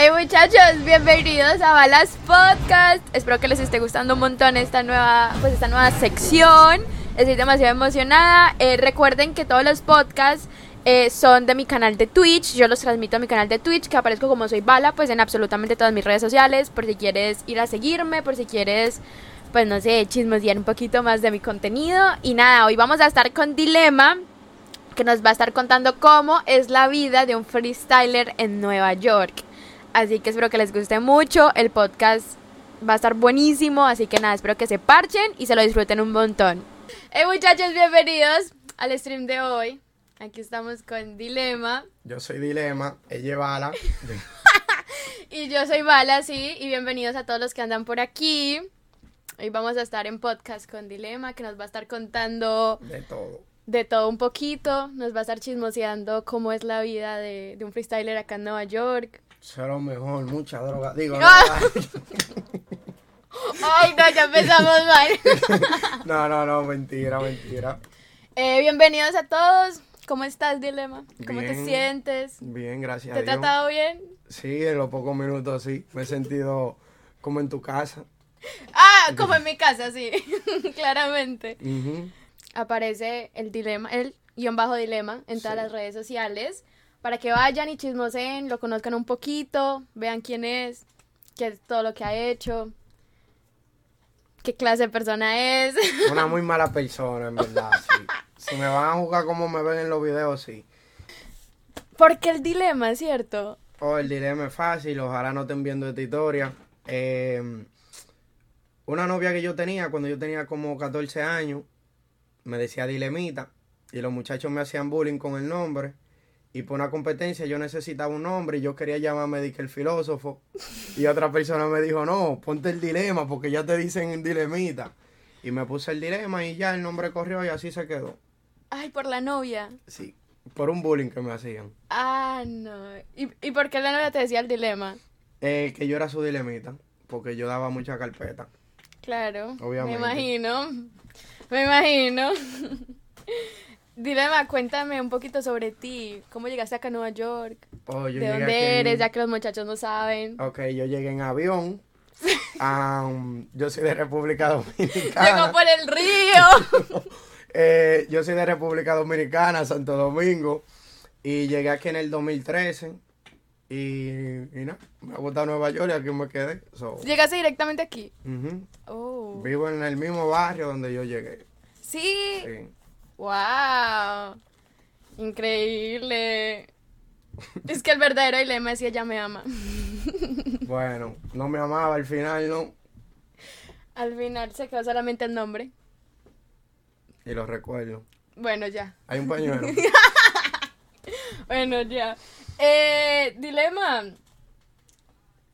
Hey muchachos, bienvenidos a Balas Podcast. Espero que les esté gustando un montón esta nueva, pues esta nueva sección. Estoy demasiado emocionada. Eh, recuerden que todos los podcasts eh, son de mi canal de Twitch. Yo los transmito a mi canal de Twitch, que aparezco como soy Bala, pues en absolutamente todas mis redes sociales. Por si quieres ir a seguirme, por si quieres, pues no sé, chismosear un poquito más de mi contenido. Y nada, hoy vamos a estar con Dilema, que nos va a estar contando cómo es la vida de un freestyler en Nueva York. Así que espero que les guste mucho. El podcast va a estar buenísimo. Así que nada, espero que se parchen y se lo disfruten un montón. Hey muchachos, bienvenidos al stream de hoy. Aquí estamos con Dilema. Yo soy Dilema, ella es Bala. Y yo soy Bala, sí. Y bienvenidos a todos los que andan por aquí. Hoy vamos a estar en podcast con Dilema, que nos va a estar contando De todo. de todo un poquito. Nos va a estar chismoseando cómo es la vida de, de un freestyler acá en Nueva York. Eso es lo mejor, mucha droga. Digo, Ah. Ay, no, ya empezamos mal. no, no, no, mentira, mentira. Eh, bienvenidos a todos. ¿Cómo estás, Dilema? ¿Cómo te sientes? Bien, gracias ¿Te he tratado bien? Sí, en los pocos minutos sí. Me he sentido como en tu casa. Ah, como en mi casa, sí. Claramente. Aparece el dilema, el guion bajo dilema en todas las redes sociales. Para que vayan y chismoseen, lo conozcan un poquito, vean quién es, qué es todo lo que ha hecho, qué clase de persona es. Una muy mala persona, en verdad, sí. Si me van a jugar como me ven en los videos, sí. Porque el dilema, ¿cierto? Oh, el dilema es fácil, ojalá no estén viendo esta historia. Eh, una novia que yo tenía cuando yo tenía como 14 años me decía dilemita y los muchachos me hacían bullying con el nombre y por una competencia yo necesitaba un nombre y yo quería llamarme Dick el filósofo y otra persona me dijo no, ponte el dilema porque ya te dicen dilemita y me puse el dilema y ya el nombre corrió y así se quedó. Ay, por la novia. Sí, por un bullying que me hacían. Ah, no. ¿Y, y por qué la novia te decía el dilema? Eh, que yo era su dilemita porque yo daba mucha carpeta. Claro. Obviamente. Me imagino. Me imagino. Dilema, cuéntame un poquito sobre ti. ¿Cómo llegaste acá a Nueva York? Oh, yo ¿De dónde aquí en- eres? Ya que los muchachos no saben. Ok, yo llegué en avión. Yo soy de República Llegó Dominicana. por el río. Eh, yo soy de República Dominicana, Santo Domingo. Y llegué aquí en el 2013. Y, y nada, me ha gustado Nueva York y aquí me quedé. So, Llegaste directamente aquí. ujú. Oh. Vivo en el mismo barrio donde yo llegué. Sí. Sí. Wow. Increíble. Es que el verdadero dilema es si ella me ama. Bueno, no me amaba al final, ¿no? Al final se quedó solamente el nombre. Y lo recuerdo. Bueno, ya. Hay un pañuelo. Bueno, ya. Eh, dilema.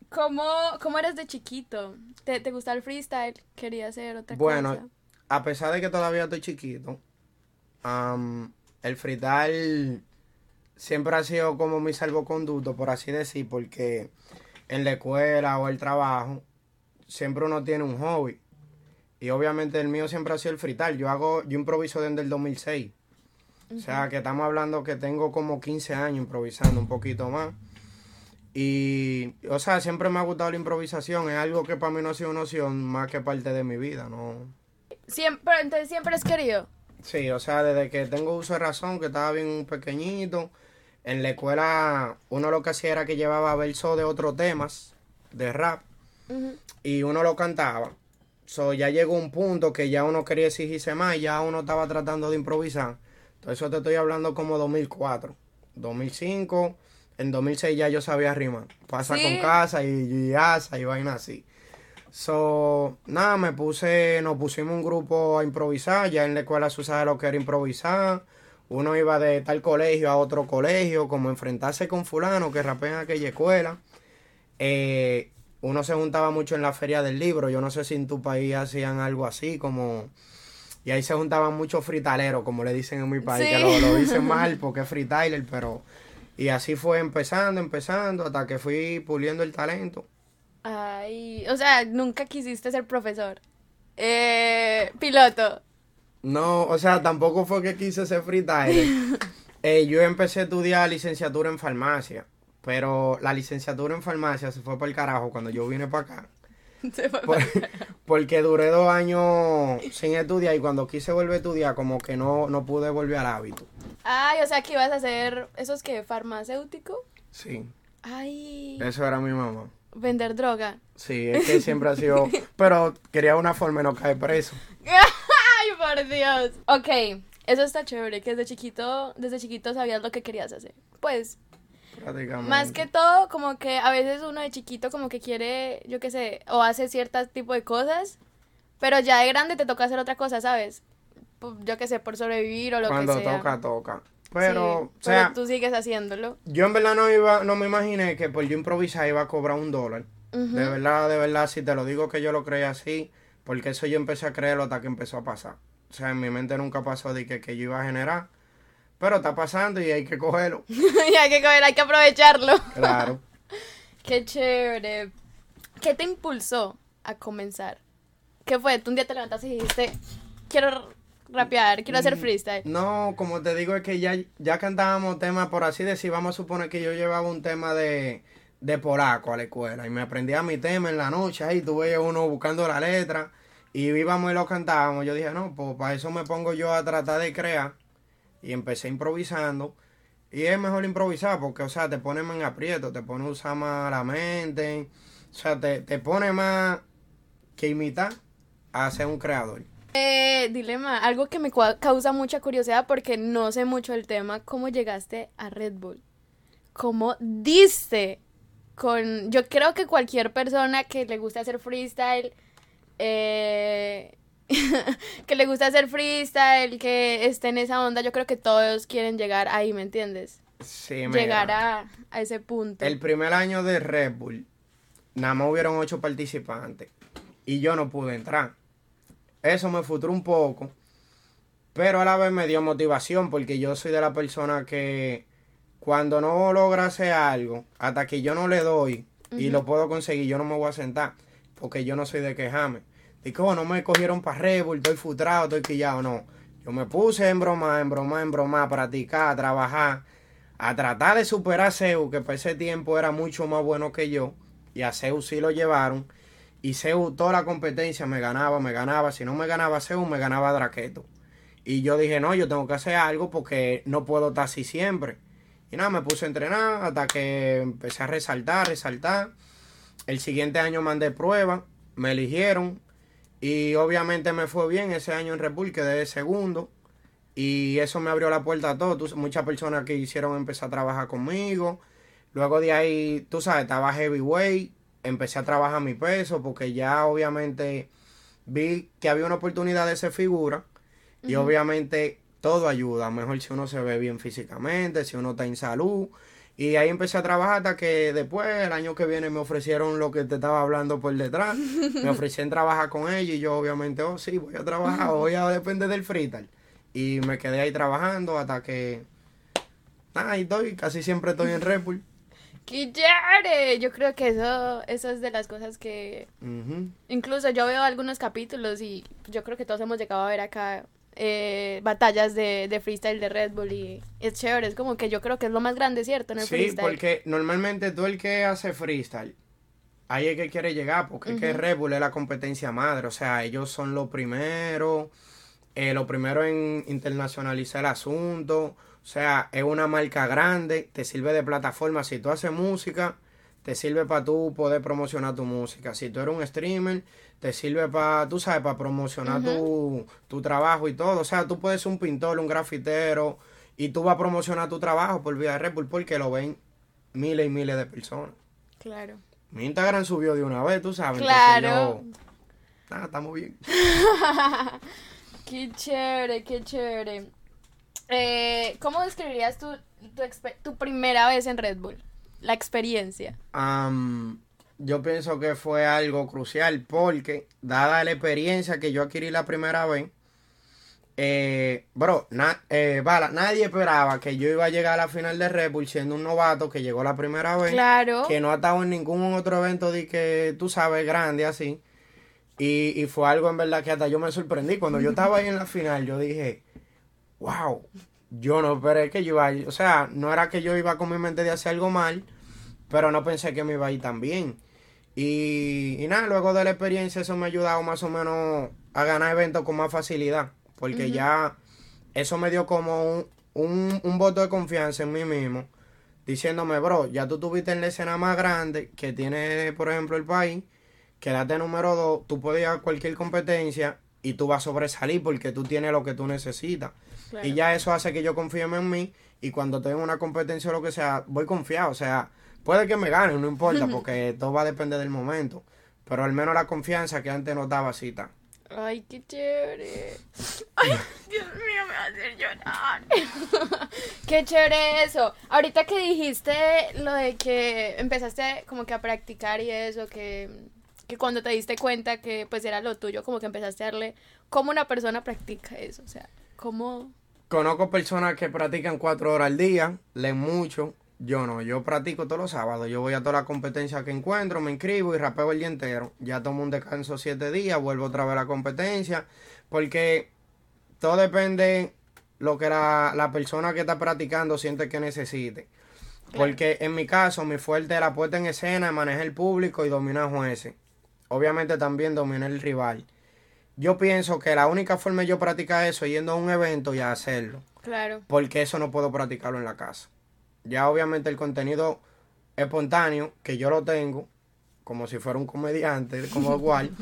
¿Cómo, ¿Cómo eres de chiquito? ¿Te, ¿Te gusta el freestyle? ¿Querías hacer otra cosa? Bueno, a pesar de que todavía estoy chiquito, am, el freestyle siempre ha sido como mi salvoconducto, por así decir, porque en la escuela o el trabajo siempre uno tiene un hobby. Y obviamente el mío siempre ha sido el freestyle. Yo hago, yo improviso desde el 2006. O sea, que estamos hablando que tengo como 15 años improvisando, un poquito más. Y, o sea, siempre me ha gustado la improvisación. Es algo que para mí no ha sido una opción más que parte de mi vida, ¿no? Siempre, entonces siempre has querido. Sí, o sea, desde que tengo uso de razón, que estaba bien pequeñito, en la escuela uno lo que hacía era que llevaba versos de otros temas, de rap, y uno lo cantaba. So, ya llegó un punto que ya uno quería exigirse más, ya uno estaba tratando de improvisar. Entonces, eso te estoy hablando como 2004, 2005, en 2006 ya yo sabía rimar. Pasa Sí. con casa y, y asa y vaina así. So, nada, me puse, nos pusimos un grupo a improvisar, ya en la escuela se usaba lo que era improvisar. Uno iba de tal colegio a otro colegio, como enfrentarse con fulano que rapea en aquella escuela. Eh, uno se juntaba mucho en la feria del libro, yo no sé si en tu país hacían algo así, como... Y ahí se juntaban muchos fritaleros, como le dicen en mi país, que lo, lo dicen mal porque es pero... Y así fue empezando, empezando, hasta que fui puliendo el talento. Ay, o sea, nunca quisiste ser profesor. Eh, piloto. No, o sea, tampoco fue que quise ser freestyler. Eh, yo empecé a estudiar licenciatura en farmacia. Pero la licenciatura en farmacia se fue por el carajo cuando yo vine para acá. Se fue Por- porque duré dos años sin estudiar y cuando quise volver a estudiar como que no, no pude volver al hábito. Ay, o sea que ibas a hacer esos que farmacéutico. Sí, Ay, eso era mi mamá. Vender droga. Sí, es que siempre ha sido... Pero quería una forma de no caer preso. Ay, por Dios. Ok, eso está chévere, que desde chiquito, desde chiquito sabías lo que querías hacer. Pues, Prácticamente. más que todo, como que a veces uno de chiquito como que quiere, yo qué sé, o hace cierto tipo de cosas, pero ya de grande te toca hacer otra cosa, ¿sabes? Yo qué sé, por sobrevivir o lo Cuando que sea. toca, toca. Sí, Pero, o pero sea, tú sigues haciéndolo. yo en verdad no iba, no me imaginé que por yo improvisar iba a cobrar un dólar. De verdad, de verdad, si te lo digo que yo lo creía así, porque eso yo empecé a creerlo hasta que empezó a pasar. O sea, en mi mente nunca pasó de que, que yo iba a generar. Pero está pasando y hay que cogerlo. y hay que coger, hay que aprovecharlo. Claro. Qué chévere. ¿Qué te impulsó a comenzar? ¿Qué fue? Tú un día te levantaste y dijiste, quiero rapear, quiero Mm. hacer freestyle. No, como te digo, es que ya, ya cantábamos temas, por así decir, vamos a suponer que yo llevaba un tema de, de polaco a la escuela y me aprendía mi tema en la noche, ahí tuve uno buscando la letra y íbamos y lo cantábamos. Yo dije, no, pues para eso me pongo yo a tratar de crear y empecé improvisando. Y es mejor improvisar porque, o sea, te pone más en aprieto, te pone a usar más la mente, o sea, te, te pone más que imitar a ser un creador. Eh, dilema, algo que me causa mucha curiosidad porque no sé mucho el tema, ¿cómo llegaste a Red Bull? ¿Cómo diste con... Yo creo que cualquier persona que le guste hacer freestyle, eh, que le guste hacer freestyle, que esté en esa onda, yo creo que todos quieren llegar ahí, ¿me entiendes? Sí, mira. Llegar a, a ese punto. El primer año de Red Bull, nada más hubieron ocho participantes y yo no pude entrar. Eso me frustró un poco, pero a la vez me dio motivación porque yo soy de la persona que cuando no logra hacer algo, hasta que yo no le doy y lo puedo conseguir, yo no me voy a sentar porque yo no soy de quejarme. Digo, "Oh, no me cogieron para Red Bull, estoy frustrado, estoy quillado. No, yo me puse en broma, en broma, en broma, a practicar, a trabajar a tratar de superar a Seu, que para ese tiempo era mucho más bueno que yo, y a Seu sí lo llevaron, y Seu toda la competencia me ganaba, me ganaba, si no me ganaba Seu, me ganaba Draqueto. Y yo dije, no, yo tengo que hacer algo porque no puedo estar así siempre. Y nada, me puse a entrenar hasta que empecé a resaltar, resaltar. El siguiente año mandé prueba, me eligieron y obviamente me fue bien ese año en Red Bull, quedé de segundo. Y eso me abrió la puerta a todo. Muchas personas que quisieron empezar a trabajar conmigo. Luego de ahí, tú sabes, estaba heavyweight. Empecé a trabajar mi peso porque ya obviamente vi que había una oportunidad de ser figura. Y obviamente todo ayuda. Mejor si uno se ve bien físicamente, si uno está en salud. Y ahí empecé a trabajar hasta que después, el año que viene, me ofrecieron lo que te estaba hablando por detrás. Me ofrecían trabajar con ellos y yo obviamente, oh sí, voy a trabajar, voy a depender del freestyle. Y me quedé ahí trabajando hasta que... Nada, ahí estoy, casi siempre estoy en Red Bull. ¡Qué chévere! Yo creo que eso, eso es de las cosas que. Incluso yo veo algunos capítulos y yo creo que todos hemos llegado a ver acá eh, batallas de, de freestyle de Red Bull y es chévere, es como que yo creo que es lo más grande, ¿cierto? En el Sí, freestyle. porque normalmente tú el que hace freestyle, ahí es que quiere llegar, porque es que. Red Bull es la competencia madre, o sea, ellos son los primeros, eh, lo primero en internacionalizar el asunto, o sea, es una marca grande, te sirve de plataforma, si tú haces música, te sirve para tú poder promocionar tu música, si tú eres un streamer, te sirve para, tú sabes, para promocionar tu, tu trabajo y todo, o sea, tú puedes ser un pintor, un grafitero, y tú vas a promocionar tu trabajo por vía de Red Bull porque lo ven miles y miles de personas. Claro. Mi Instagram subió de una vez, tú sabes. Claro. yo- Ah, estamos bien. Qué chévere, qué chévere. Eh, ¿Cómo describirías tu, tu, tu primera vez en Red Bull? La experiencia. Yo pienso que fue algo crucial porque, dada la experiencia que yo adquirí la primera vez, eh, bro, na- eh, Bala, nadie esperaba que yo iba a llegar a la final de Red Bull siendo un novato que llegó la primera vez. Claro. que no ha estado en ningún otro evento de que tú sabes grande así y, y fue algo en verdad que hasta yo me sorprendí cuando yo estaba ahí en la final yo dije wow yo no esperé que yo iba a- o sea no era que yo iba con mi mente de hacer algo mal pero no pensé que me iba a ir tan bien. Y, y nada, luego de la experiencia eso me ha ayudado más o menos a ganar eventos con más facilidad, porque ya eso me dio como un, un, un voto de confianza en mí mismo, diciéndome, bro, ya tú tuviste en la escena más grande que tiene, por ejemplo, el país, quédate número dos, tú puedes ir a cualquier competencia y tú vas a sobresalir porque tú tienes lo que tú necesitas. Y ya eso hace que yo confíe en mí y cuando tengo una competencia o lo que sea, voy confiado. O sea, puede que me gane, no importa, porque todo va a depender del momento. Pero al menos la confianza que antes no daba cita. Ay, qué chévere. Ay, Dios mío, me va a hacer llorar. qué chévere eso. Ahorita que dijiste lo de que empezaste como que a practicar y eso, que, que cuando te diste cuenta que pues era lo tuyo, como que empezaste a darle, ¿cómo una persona practica eso? O sea, ¿cómo...? Conozco personas que practican cuatro horas al día, leen mucho, yo no, yo practico todos los sábados. Yo voy a todas las competencias que encuentro, me inscribo y rapeo el día entero. Ya tomo un descanso siete días, vuelvo otra vez a la competencia. Porque todo depende lo que la, la persona que está practicando siente que necesite. Porque en mi caso, mi fuerte es la puesta en escena, manejar el público y dominar jueces. Obviamente también dominar el rival. Yo pienso que la única forma de yo practicar eso es yendo a un evento y a hacerlo. Claro. Porque eso no puedo practicarlo en la casa. Ya obviamente el contenido espontáneo, que yo lo tengo, como si fuera un comediante, como igual,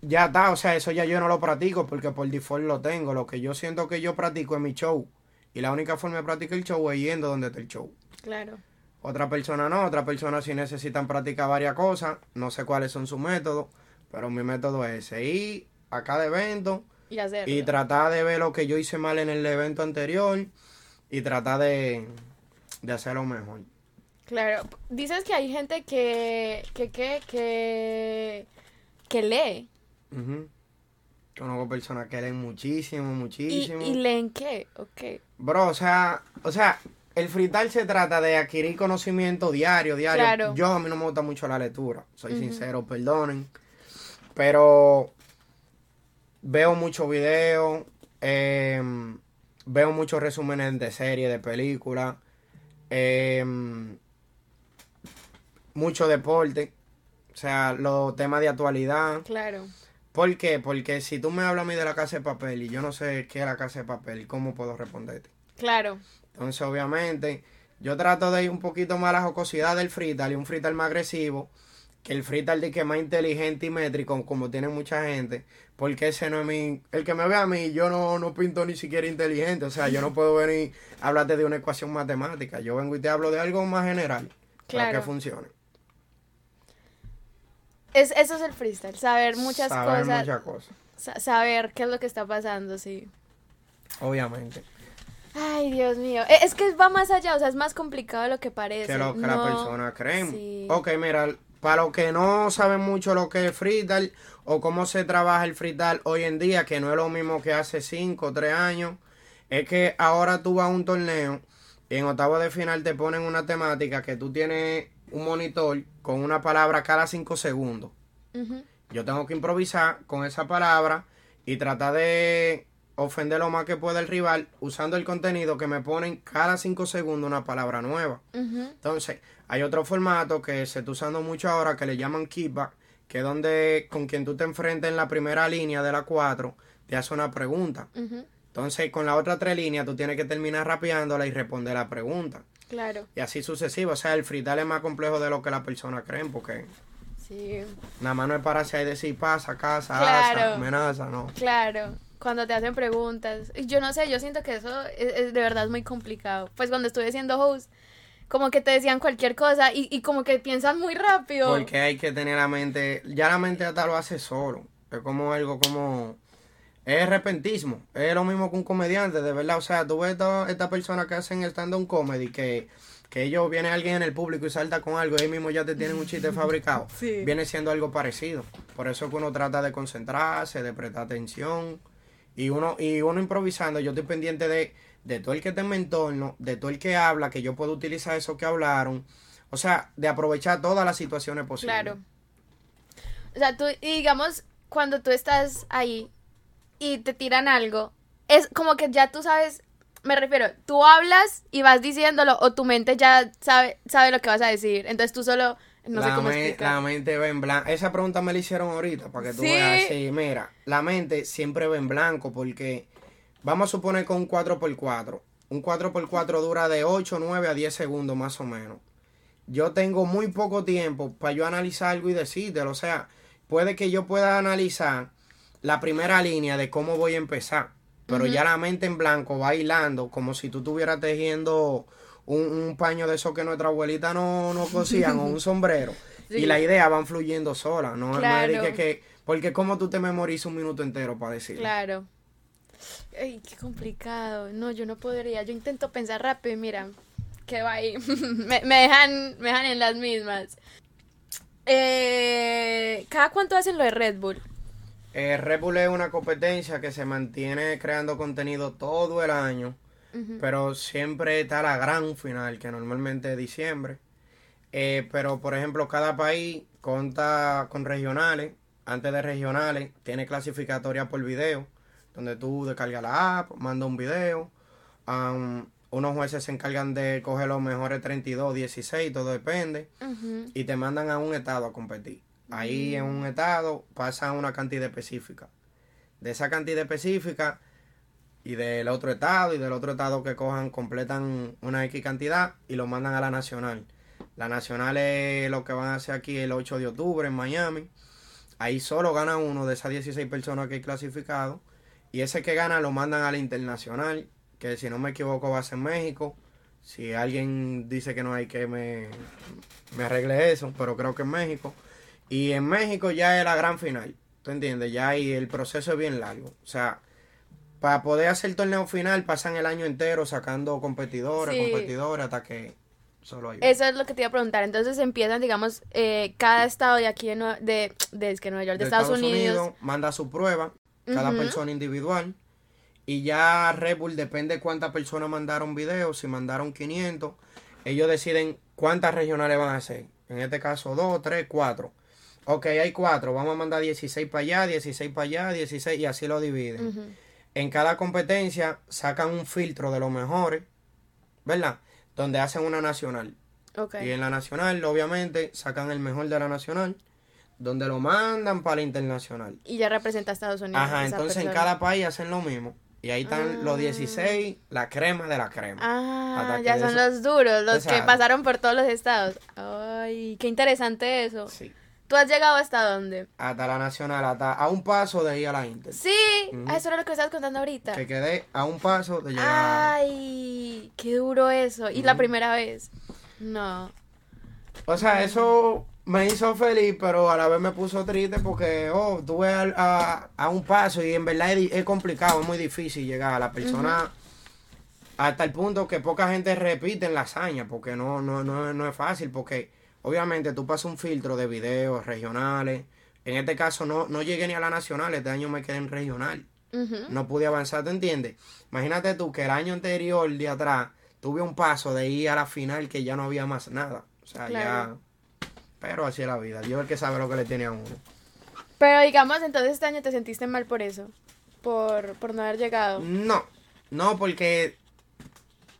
ya está, o sea, eso ya yo no lo practico porque por default lo tengo. Lo que yo siento que yo practico es mi show. Y la única forma de practicar el show es yendo donde está el show. Claro. Otra persona no, otra persona sí necesitan practicar varias cosas, no sé cuáles son sus métodos, pero mi método es ese, ir a cada evento y, hacerlo. y tratar de ver lo que yo hice mal en el evento anterior y tratar de, de hacerlo mejor. Claro, dices que hay gente que, que, que, que, que lee. Conozco personas que leen muchísimo, muchísimo. ¿Y, leen qué? Ok. Bro, o sea, o sea, el freestyle se trata de adquirir conocimiento diario, diario. Claro. Yo a mí no me gusta mucho la lectura, soy sincero, perdonen. Pero veo muchos videos, em, veo muchos resúmenes de series, de películas. Em, mucho deporte, o sea, los temas de actualidad. Claro. ¿Por qué? Porque si tú me hablas a mí de la casa de papel y yo no sé qué es la casa de papel, ¿cómo puedo responderte? Claro. Entonces, obviamente, yo trato de ir un poquito más a la jocosidad del freestyle y un freestyle más agresivo que el freestyle que más inteligente y métrico, como tiene mucha gente, porque ese no es mi... El que me ve a mí, yo no, no pinto ni siquiera inteligente, o sea, yo no puedo venir a hablarte de una ecuación matemática, yo vengo y te hablo de algo más general, para que funcione. Es, eso es el freestyle, saber muchas saber cosas. Muchas cosas. saber qué es lo que está pasando, sí. Obviamente. Ay, Dios mío. E, es que va más allá, o sea, es más complicado de lo que parece. Que lo que la persona cree. Ok, mira, para los que no saben mucho lo que es freestyle o cómo se trabaja el freestyle hoy en día, que no es lo mismo que hace 5 o 3 años, es que ahora tú vas a un torneo y en octavo de final te ponen una temática que tú tienes un monitor con una palabra cada 5 segundos. Yo tengo que improvisar con esa palabra y tratar de ofender lo más que pueda el rival usando el contenido que me ponen cada 5 segundos una palabra nueva. Entonces, hay otro formato que se está usando mucho ahora que le llaman kickback, que es donde con quien tú te enfrentas en la primera línea de la 4 te hace una pregunta. Entonces, con la otra tres líneas tú tienes que terminar rapeándola y responder la pregunta. Claro. Y así sucesivo. O sea, el freestyle es más complejo de lo que las personas creen porque... Sí. Nada más no es para y decir pasa, casa, amenaza, no. Claro cuando te hacen preguntas. Yo no sé, yo siento que eso es, de verdad muy complicado. Pues cuando estuve siendo host, como que te decían cualquier cosa y, y como que piensan muy rápido. Porque hay que tener la mente, ya la mente hasta lo hace solo. Es como algo como... Es repentismo. Es lo mismo que un comediante, de verdad. O sea, tú ves esta, esta persona que hacen stand-up comedy que que ellos viene alguien en el público y salta con algo y ahí mismo ya te tienen un chiste fabricado. Viene siendo algo parecido. Por eso que uno trata de concentrarse, de prestar atención. Y uno, y uno improvisando, yo estoy pendiente de, de todo el que está en mi entorno, de todo el que habla, que yo puedo utilizar eso que hablaron. O sea, de aprovechar todas las situaciones posibles. Claro. O sea, tú, digamos, cuando tú estás ahí y te tiran algo, es como que ya tú sabes me refiero, tú hablas y vas diciéndolo o tu mente ya sabe, sabe lo que vas a decir. Entonces tú solo, no sé la, cómo me- explicar. la mente ve en blanco. Esa pregunta me la hicieron ahorita para que tú ¿Sí? veas. Sí, mira, la mente siempre ve en blanco porque vamos a suponer con un 4x4. Un 4x4 dura de 8, 9 a 10 segundos más o menos. Yo tengo muy poco tiempo para yo analizar algo y decírtelo. O sea, puede que yo pueda analizar la primera línea de cómo voy a empezar. Pero ya la mente en blanco va hilando como si tú estuvieras tejiendo un, un paño de esos que nuestra abuelita no, no cosían o un sombrero. Sí. Y la idea van fluyendo sola, no, no es Claro. que, que- porque como tú te memorizas un minuto entero para decir. Claro. Ay, qué complicado. No, yo no podría. Yo intento pensar rápido y mira, que va ahí. me, me dejan, me dejan en las mismas. Eh, ¿Cada cuánto hacen lo de Red Bull? Eh, Red Bull es una competencia que se mantiene creando contenido todo el año, pero siempre está la gran final, que normalmente es diciembre. Eh, pero, por ejemplo, cada país cuenta con regionales. Antes de regionales, tiene clasificatoria por video, donde tú descargas la app, manda un video. unos jueces se encargan de coger los mejores 32, 16, todo depende. Y te mandan a un estado a competir. Ahí en un estado pasa una cantidad específica. De esa cantidad específica y del otro estado y del otro estado que cojan completan una X cantidad y lo mandan a la nacional. La nacional es lo que van a hacer aquí el 8 de octubre en Miami. Ahí solo gana uno de esas 16 personas que hay clasificado. Y ese que gana lo mandan a la internacional, que si no me equivoco va a ser México. Si alguien dice que no hay que me, me arregle eso, pero creo que en México. Y en México ya es la gran final. ¿Tú entiendes? Ya ahí el proceso es bien largo. O sea, para poder hacer el torneo final pasan el año entero sacando competidores, Sí. competidores, hasta que solo hay. Eso es lo que te iba a preguntar. Entonces empiezan, digamos, eh, cada estado de aquí de, de, Nueva York, de, Estados, Unidos. manda su prueba, cada persona individual. Y ya Red Bull depende cuántas personas mandaron videos. Si mandaron 500, ellos deciden cuántas regionales van a hacer. En este caso, 2, 3, 4. Ok, hay 4. Vamos a mandar 16 para allá, 16 para allá, 16 y así lo dividen. En cada competencia sacan un filtro de los mejores, ¿verdad? Donde hacen una nacional. Y en la nacional, obviamente, sacan el mejor de la nacional, donde lo mandan para la internacional. Y ya representa a Estados Unidos. Ajá, entonces en cada país hacen lo mismo. Y ahí están los Ah. 16, la crema de la crema. Ah, ya son los duros, los que pasaron por todos los estados. Ay, qué interesante eso. Sí. ¿Tú has llegado hasta dónde? Hasta la nacional, hasta a un paso de ir a la Inter. Sí, ah, eso era lo que estabas contando ahorita. Que quedé a un paso de llegar. Ay, qué duro eso. ¿Y la primera vez? No. O sea, eso me hizo feliz, pero a la vez me puso triste porque, oh, tuve a, a, a un paso y en verdad es, es complicado, es muy difícil llegar a la persona hasta el punto que poca gente repite en la hazaña porque no, no, no, no es fácil porque obviamente tú pasas un filtro de videos regionales. En este caso no, no llegué ni a la nacional, este año me quedé en regional. No pude avanzar, ¿te entiendes? Imagínate tú que el año anterior de atrás tuve un paso de ir a la final que ya no había más nada. O sea, Claro. ya. Pero así es la vida. Dios es el que sabe lo que le tiene a uno. Pero digamos, entonces este año te sentiste mal por eso. Por, por no haber llegado. No, no, porque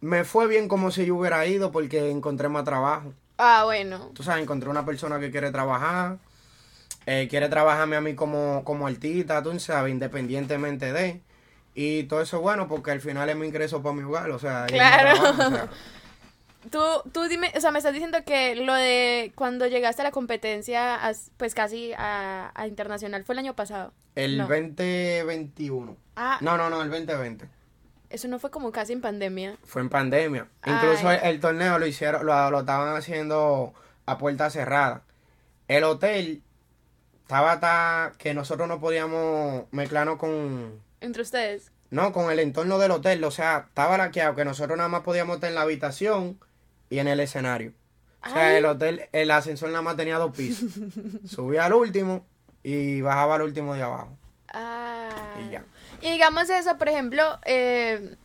me fue bien como si yo hubiera ido porque encontré más trabajo. Ah, bueno. Tú sabes, encontré una persona que quiere trabajar, eh, quiere trabajarme a mí como, como artista, tú sabes, independientemente de. Y todo eso es bueno porque al final es mi ingreso para mi hogar, o sea, Claro. trabajo, o sea. Tú, tú dime, o sea, me estás diciendo que lo de cuando llegaste a la competencia, pues casi a, a internacional, fue el año pasado. El No. 2021. Ah, No, no, no, el 2020. eso no fue como casi en pandemia. Fue en pandemia. Incluso el, el torneo lo hicieron, lo, lo estaban haciendo a puerta cerrada. El hotel estaba hasta que nosotros no podíamos mezclarnos con, Entre ustedes. no, con el entorno del hotel. O sea, estaba laqueado que nosotros nada más podíamos estar en la habitación y en el escenario. O sea, Ay. el hotel, el ascensor nada más tenía dos pisos. Subía al último y bajaba al último de abajo. Ah. Y ya. Y digamos eso, por ejemplo, eh,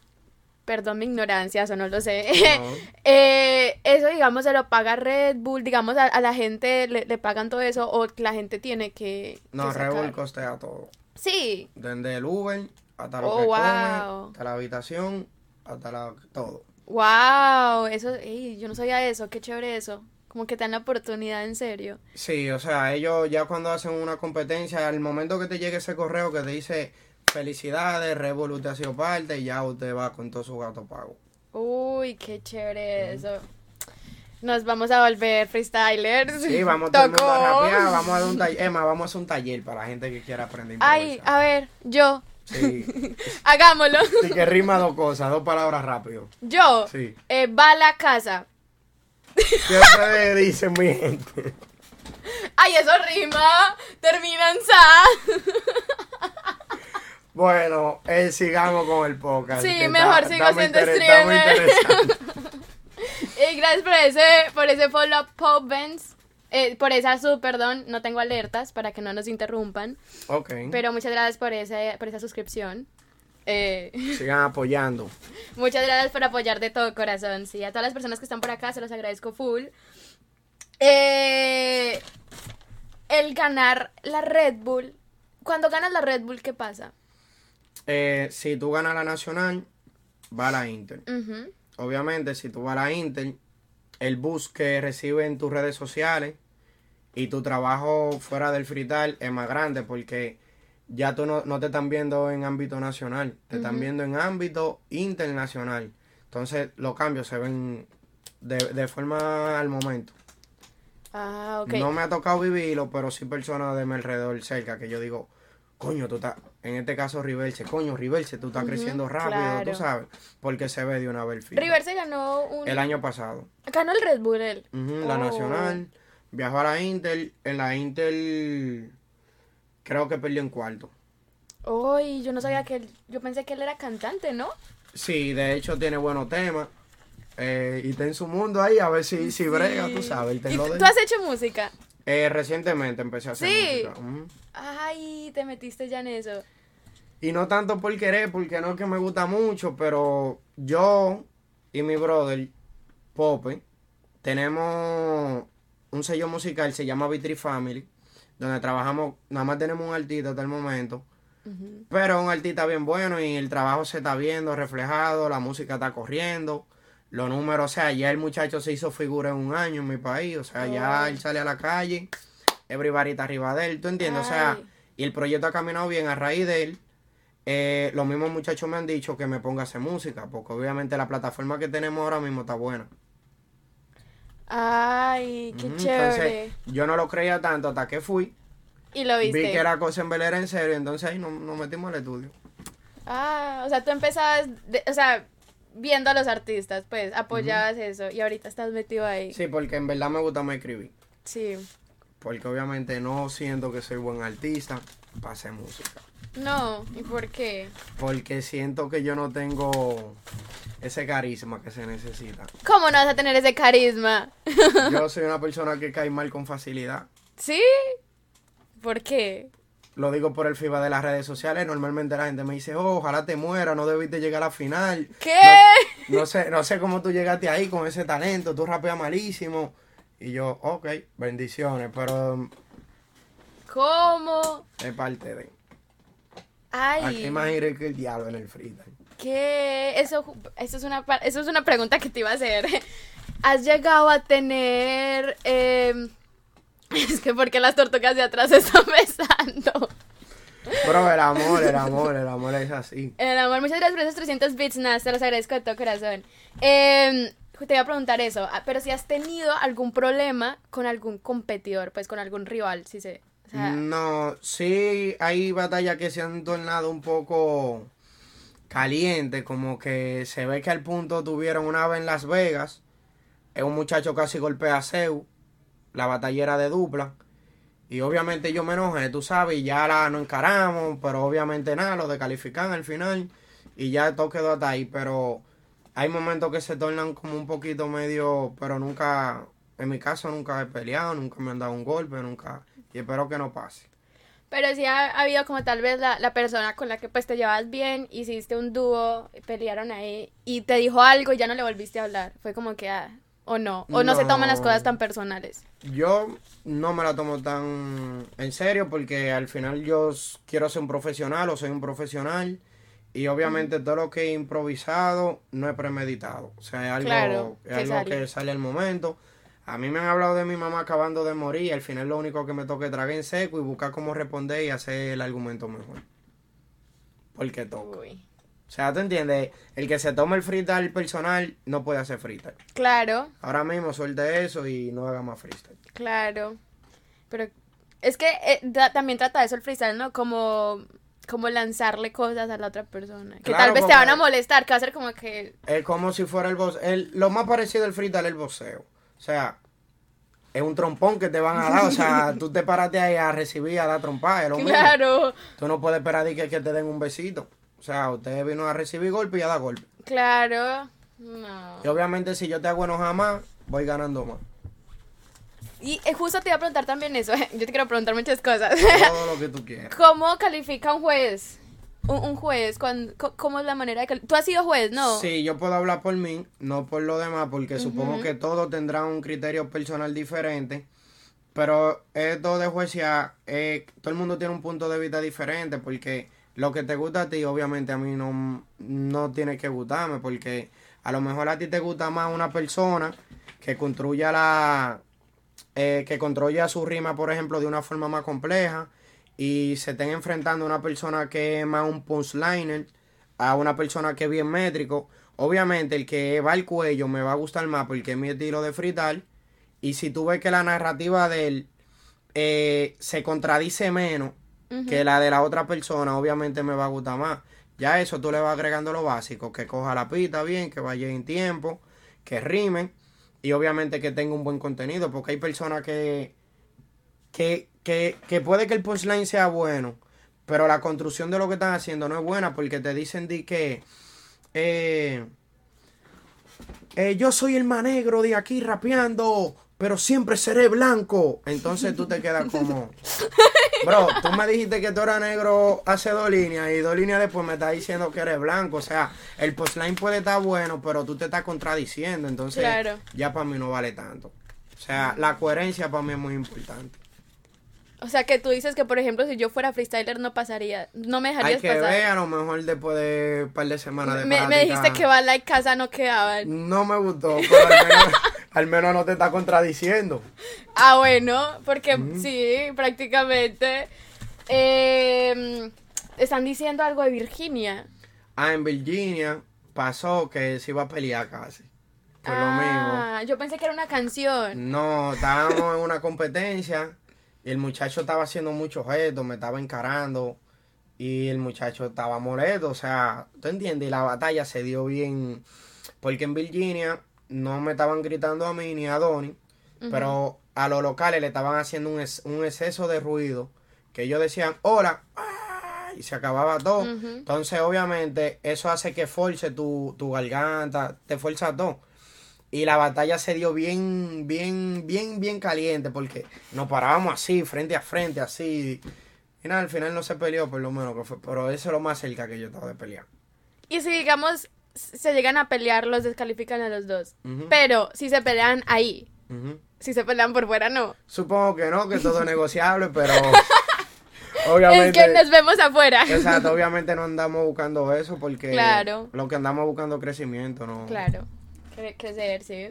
perdón mi ignorancia, eso no lo sé. No. Eh, eso, digamos, se lo paga Red Bull, digamos, a, a la gente le, le pagan todo eso o la gente tiene que... No, que. Red Bull costea todo. Sí. Desde el Uber hasta lo Oh, que wow. come, hasta la habitación, hasta la, todo. Wow, eso, ey, yo no sabía eso, qué chévere eso. Como que te dan la oportunidad en serio. Sí, o sea, ellos ya cuando hacen una competencia, al momento que te llegue ese correo que te dice felicidades, Revolut ha sido parte y ya usted va con todo su gato pago. Uy, qué chévere eso. Nos vamos a volver freestylers. Sí, vamos a rapear, vamos a dar un taller, Emma, vamos a hacer un taller para la gente que quiera aprender Ay, a ver, yo. Sí. Hagámoslo. Y que rima dos cosas, dos palabras rápido. Yo. Sí. Eh, va a la casa. ¿Qué ustedes dicen, mi gente? Ay, eso rima. Termina en sa. Bueno, eh, sigamos con el podcast. Sí, mejor está- sigo está siendo streamer. Y gracias por ese, por ese follow up, Benz. Eh, por esa sub, perdón, no tengo alertas para que no nos interrumpan. Ok. Pero muchas gracias por, ese, por esa suscripción. Eh, Sigan apoyando. muchas gracias por apoyar de todo corazón. Sí, a todas las personas que están por acá se los agradezco full. Eh, el ganar la Red Bull. Cuando ganas la Red Bull, ¿qué pasa? Eh, si tú ganas la nacional, va a la Inter. Obviamente, si tú vas a la Inter, el boost que recibe en tus redes sociales y tu trabajo fuera del frital es más grande porque ya tú no, no te están viendo en ámbito nacional, te están viendo en ámbito internacional. Entonces, los cambios se ven de, de forma al momento. Ah, ok. No me ha tocado vivirlo, pero sí personas de mi alrededor cerca que yo digo, coño, tú estás, en este caso Riverse, coño, Riverse, tú estás creciendo rápido, claro. tú sabes, porque se ve de una vez el feedback. River se ganó un... El año pasado. Ganó el Red Bull él. La Oh. nacional, viajó a la Inter, en la Inter creo que perdió en cuarto. Uy, yo no sabía que él... Yo pensé que él era cantante, ¿no? Sí, de hecho tiene buenos temas. eh, y está en su mundo ahí, a ver si, si brega, tú sabes. el ¿Y tú has hecho música? Eh, recientemente empecé a hacer Sí. música. Ay, te metiste ya en eso. Y no tanto por querer, porque no es que me gusta mucho, pero yo y mi brother, Pope, tenemos un sello musical, se llama Vitri Family, donde trabajamos, nada más tenemos un artista hasta el momento, pero un artista bien bueno y el trabajo se está viendo reflejado, la música está corriendo, los números, o sea, ya el muchacho se hizo figura en un año en mi país, o sea, ya él sale a la calle, everybody está arriba de él, ¿tú entiendes? O sea, y el proyecto ha caminado bien a raíz de él. Eh, los mismos muchachos me han dicho que me ponga a hacer música, porque obviamente la plataforma que tenemos ahora mismo está buena. Ay, qué chévere. Entonces, yo no lo creía tanto hasta que fui. y lo viste. Vi que era cosa en velera en serio, entonces ahí nos, nos metimos al estudio. Ah, o sea, tú empezabas, de- o sea, viendo a los artistas, pues, apoyabas eso. Y ahorita estás metido ahí. Sí, porque en verdad me gusta más escribir. Sí. Porque obviamente no siento que soy buen artista para hacer música. No, ¿y por qué? Porque siento que yo no tengo ese carisma que se necesita. ¿Cómo no vas a tener ese carisma? Yo soy una persona que cae mal con facilidad. ¿Sí? ¿Por qué? Lo digo por el FIBA de las redes sociales. Normalmente la gente me dice, oh, ojalá te muera, no debiste llegar a la final. ¿Qué? No sé, no sé cómo tú llegaste ahí con ese talento, tú rapeas malísimo. Y yo, ok, bendiciones, pero ¿Cómo? es parte de. Ay. Aquí más iré que el diablo en el freestyle. ¿Qué? Eso, eso, es una, eso es una pregunta que te iba a hacer. ¿Has llegado a tener... eh, es que porque las tortugas de atrás se están besando. Bro, el amor, el amor, el amor es así. El amor, muchas gracias por esos 300 bits, Nas, te los agradezco de todo corazón. Eh, te iba a preguntar eso, ah, pero si has tenido algún problema con algún competidor, pues con algún rival, si se... o sea, No, sí hay batallas que se han tornado un poco calientes, como que se ve que al punto tuvieron una vez en Las Vegas, eh, un muchacho casi golpea a Seu, la batallera de dupla, y obviamente yo me enojé, tú sabes, y ya la nos encaramos, pero obviamente nada, lo descalifican al final, y ya todo quedó hasta ahí, pero hay momentos que se tornan como un poquito medio, pero nunca, en mi caso nunca he peleado, nunca me han dado un golpe, nunca, y espero que no pase. Pero sí ha, ha habido como tal vez la, la persona con la que pues te llevas bien, hiciste un dúo, pelearon ahí y te dijo algo y ya no le volviste a hablar. Fue como que, ah, o no, o no, se toman las No. cosas tan personales. Yo no me la tomo tan en serio porque al final yo quiero ser un profesional o soy un profesional Y obviamente todo lo que es improvisado no es premeditado. O sea, es algo, Claro, es que algo sale. que sale al momento. A mí me han hablado de mi mamá acabando de morir y al final lo único que me toca es tragar en seco y buscar cómo responder y hacer el argumento mejor. Porque toca. Uy. O sea, ¿tú entiendes? El que se tome el freestyle personal no puede hacer freestyle. Claro, Ahora mismo suelte eso y no haga más freestyle. claro. Pero es que eh, da- también trata de eso el freestyle, ¿no? Como, como lanzarle cosas a la otra persona. Que Claro, tal vez te van a molestar, que va a ser como que... Es como si fuera el. El, lo más parecido al freestyle es el boxeo. O sea, es un trompón que te van a dar. O sea, tú te paraste ahí a recibir, a dar trompada. Lo mismo. Claro, Tú no puedes esperar que, que te den un besito. O sea, usted vino a recibir golpe y a dar golpe. claro. No. Y obviamente si yo te hago enojar más, voy ganando más. Y eh, justo te iba a preguntar también eso. Yo te quiero preguntar muchas cosas. Todo lo que tú quieras. ¿Cómo califica un juez? Un, un juez, cuando, ¿cómo es la manera de calificar? Tú has sido juez, ¿no? Sí, yo puedo hablar por mí, no por lo demás, porque supongo que todos tendrán un criterio personal diferente. Pero esto de juecear, eh, todo el mundo tiene un punto de vista diferente, porque lo que te gusta a ti, obviamente a mí no, no tiene que gustarme, porque a lo mejor a ti te gusta más una persona que construya la, eh, que construya su rima, por ejemplo, de una forma más compleja y se estén enfrentando a una persona que es más un punchliner, a una persona que es bien métrico. Obviamente el que va al cuello me va a gustar más porque es mi estilo de frital. Y si tú ves que la narrativa de él eh, se contradice menos que la de la otra persona, obviamente me va a gustar más. Ya eso tú le vas agregando lo básico, que coja la pita bien, que vaya en tiempo, que rimen y obviamente que tenga un buen contenido, porque hay personas que, que, que, que puede que el punchline sea bueno, pero la construcción de lo que están haciendo no es buena porque te dicen di que eh, eh, yo soy el más negro de aquí rapeando, pero siempre seré blanco. Entonces tú te quedas como, bro, tú me dijiste que tú eras negro hace dos líneas y dos líneas después me estás diciendo que eres blanco. O sea, el postline puede estar bueno, pero tú te estás contradiciendo. Entonces Claro. ya para mí no vale tanto. O sea, la coherencia para mí es muy importante. O sea, que tú dices que, por ejemplo, si yo fuera freestyler no pasaría, no me Hay dejarías que pasar. ver, a lo mejor después de un par de semanas de me, me dijiste que bala y casa no quedaban. No me gustó, pero al menos, al menos no te está contradiciendo. Ah, bueno, porque sí, prácticamente. eh, están diciendo algo de Virginia. Ah, en Virginia pasó que se iba a pelear casi. Por lo mismo. ah, yo pensé que era una canción. No, estábamos en una competencia y el muchacho estaba haciendo muchos gestos, me estaba encarando y el muchacho estaba molesto, o sea, ¿tú entiendes? Y la batalla se dio bien, porque en Virginia no me estaban gritando a mí ni a Donnie, pero a los locales le estaban haciendo un, ex- un exceso de ruido, que ellos decían, hola, ¡ah! y se acababa todo. Entonces, obviamente, eso hace que force tu, tu garganta, te fuerza todo. Y la batalla se dio bien, bien, bien, bien caliente porque nos parábamos así, frente a frente, así. Y nada, al final no se peleó, por lo menos que fue. Pero eso es lo más cerca que yo estaba de pelear. Y si, digamos, se llegan a pelear, los descalifican a los dos. Pero si se pelean ahí, si se pelean por fuera, no. Supongo que no, que todo es negociable, pero Es obviamente. que nos vemos afuera. Exacto, obviamente no andamos buscando eso porque Claro. lo que andamos buscando es crecimiento, ¿no? Claro, cre- crecer, sí.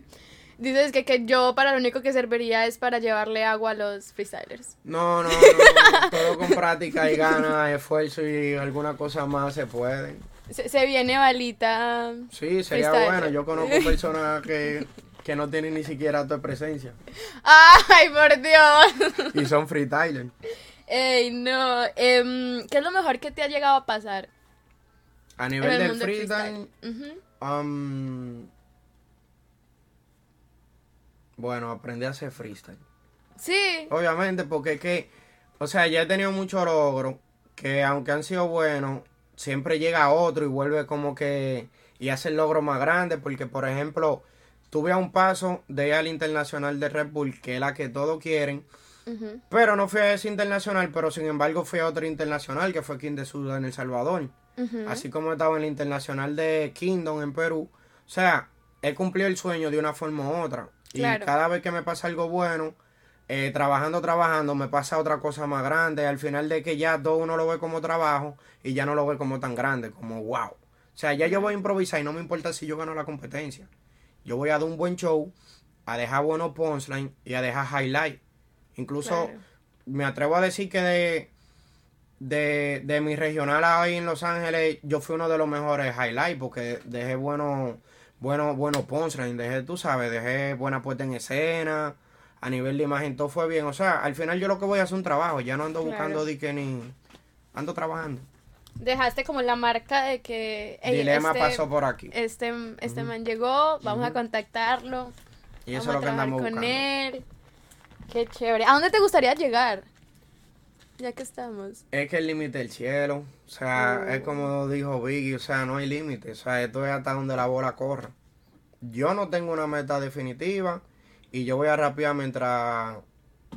Dices que, que yo para lo único que serviría es para llevarle agua a los freestylers. No, no, no, todo con práctica y ganas, esfuerzo y alguna cosa más se puede. Se, se viene balita. Sí, sería Freestyle. bueno. Yo conozco personas que, que no tienen ni siquiera tu presencia ¡Ay, por Dios! y son freestyler. Ey, no. Em, ¿Qué es lo mejor que te ha llegado a pasar A nivel el del freestyle, um, bueno, aprendí a hacer freestyle. Sí. Obviamente, porque es que, o sea, ya he tenido muchos logros que aunque han sido buenos, siempre llega otro y vuelve como que y hace el logro más grande, porque por ejemplo, tuve a un paso de ir al internacional de Red Bull, que es la que todos quieren, pero no fui a ese internacional, pero sin embargo fui a otro internacional que fue King de Suda en El Salvador. Así como estaba en el internacional de Kingdom en Perú. O sea, he cumplido el sueño de una forma u otra. Y cada vez que me pasa algo bueno, eh, trabajando, trabajando, me pasa otra cosa más grande. Al final de que ya todo uno lo ve como trabajo y ya no lo ve como tan grande, como wow. O sea, ya yo voy a improvisar y no me importa si yo gano la competencia. Yo voy a dar un buen show, a dejar buenos punchlines y a dejar highlight. Incluso Claro. me atrevo a decir que de, de, de mi regional ahí en Los Ángeles, yo fui uno de los mejores highlights porque dejé buenos bueno, bueno punchlines, dejé, tú sabes, dejé buena puesta en escena, a nivel de imagen todo fue bien. O sea, al final yo lo que voy a hacer un trabajo, ya no ando Claro. buscando de que ni... Ando trabajando. Dejaste como la marca de que... "Ey, Dilema este- pasó por aquí. Este, este man llegó, vamos a contactarlo. Y eso vamos es lo que andamos con buscando. él. Qué chévere. ¿A dónde te gustaría llegar? Ya que estamos. Es que el límite del cielo. O sea, Oh. es como dijo Biggie, o sea, no hay límite. O sea, esto es hasta donde la bola corra. Yo no tengo una meta definitiva y yo voy a rapear mientras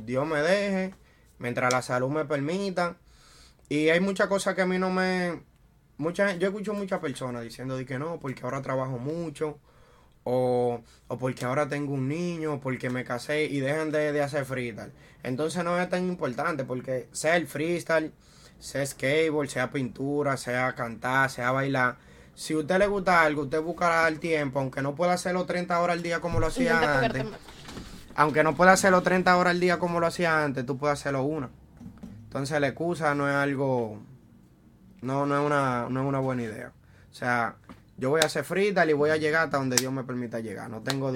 Dios me deje, mientras la salud me permita. Y hay muchas cosas que a mí no me... Mucha, yo escucho muchas personas diciendo de que no, porque ahora trabajo mucho, o, o porque ahora tengo un niño, porque me casé y dejan de, de hacer freestyle. Entonces no es tan importante porque sea el freestyle, sea skateboard, sea pintura, sea cantar, sea bailar. Si a usted le gusta algo, usted buscará el tiempo, aunque no pueda hacerlo 30 horas al día como lo hacía Intenta antes. Aunque no pueda hacerlo 30 horas al día como lo hacía antes, tú puedes hacerlo una. Entonces la excusa no es algo, no, no es una, no es una buena idea. O sea, yo voy a hacer freestyle y voy a llegar hasta donde Dios me permita llegar. No tengo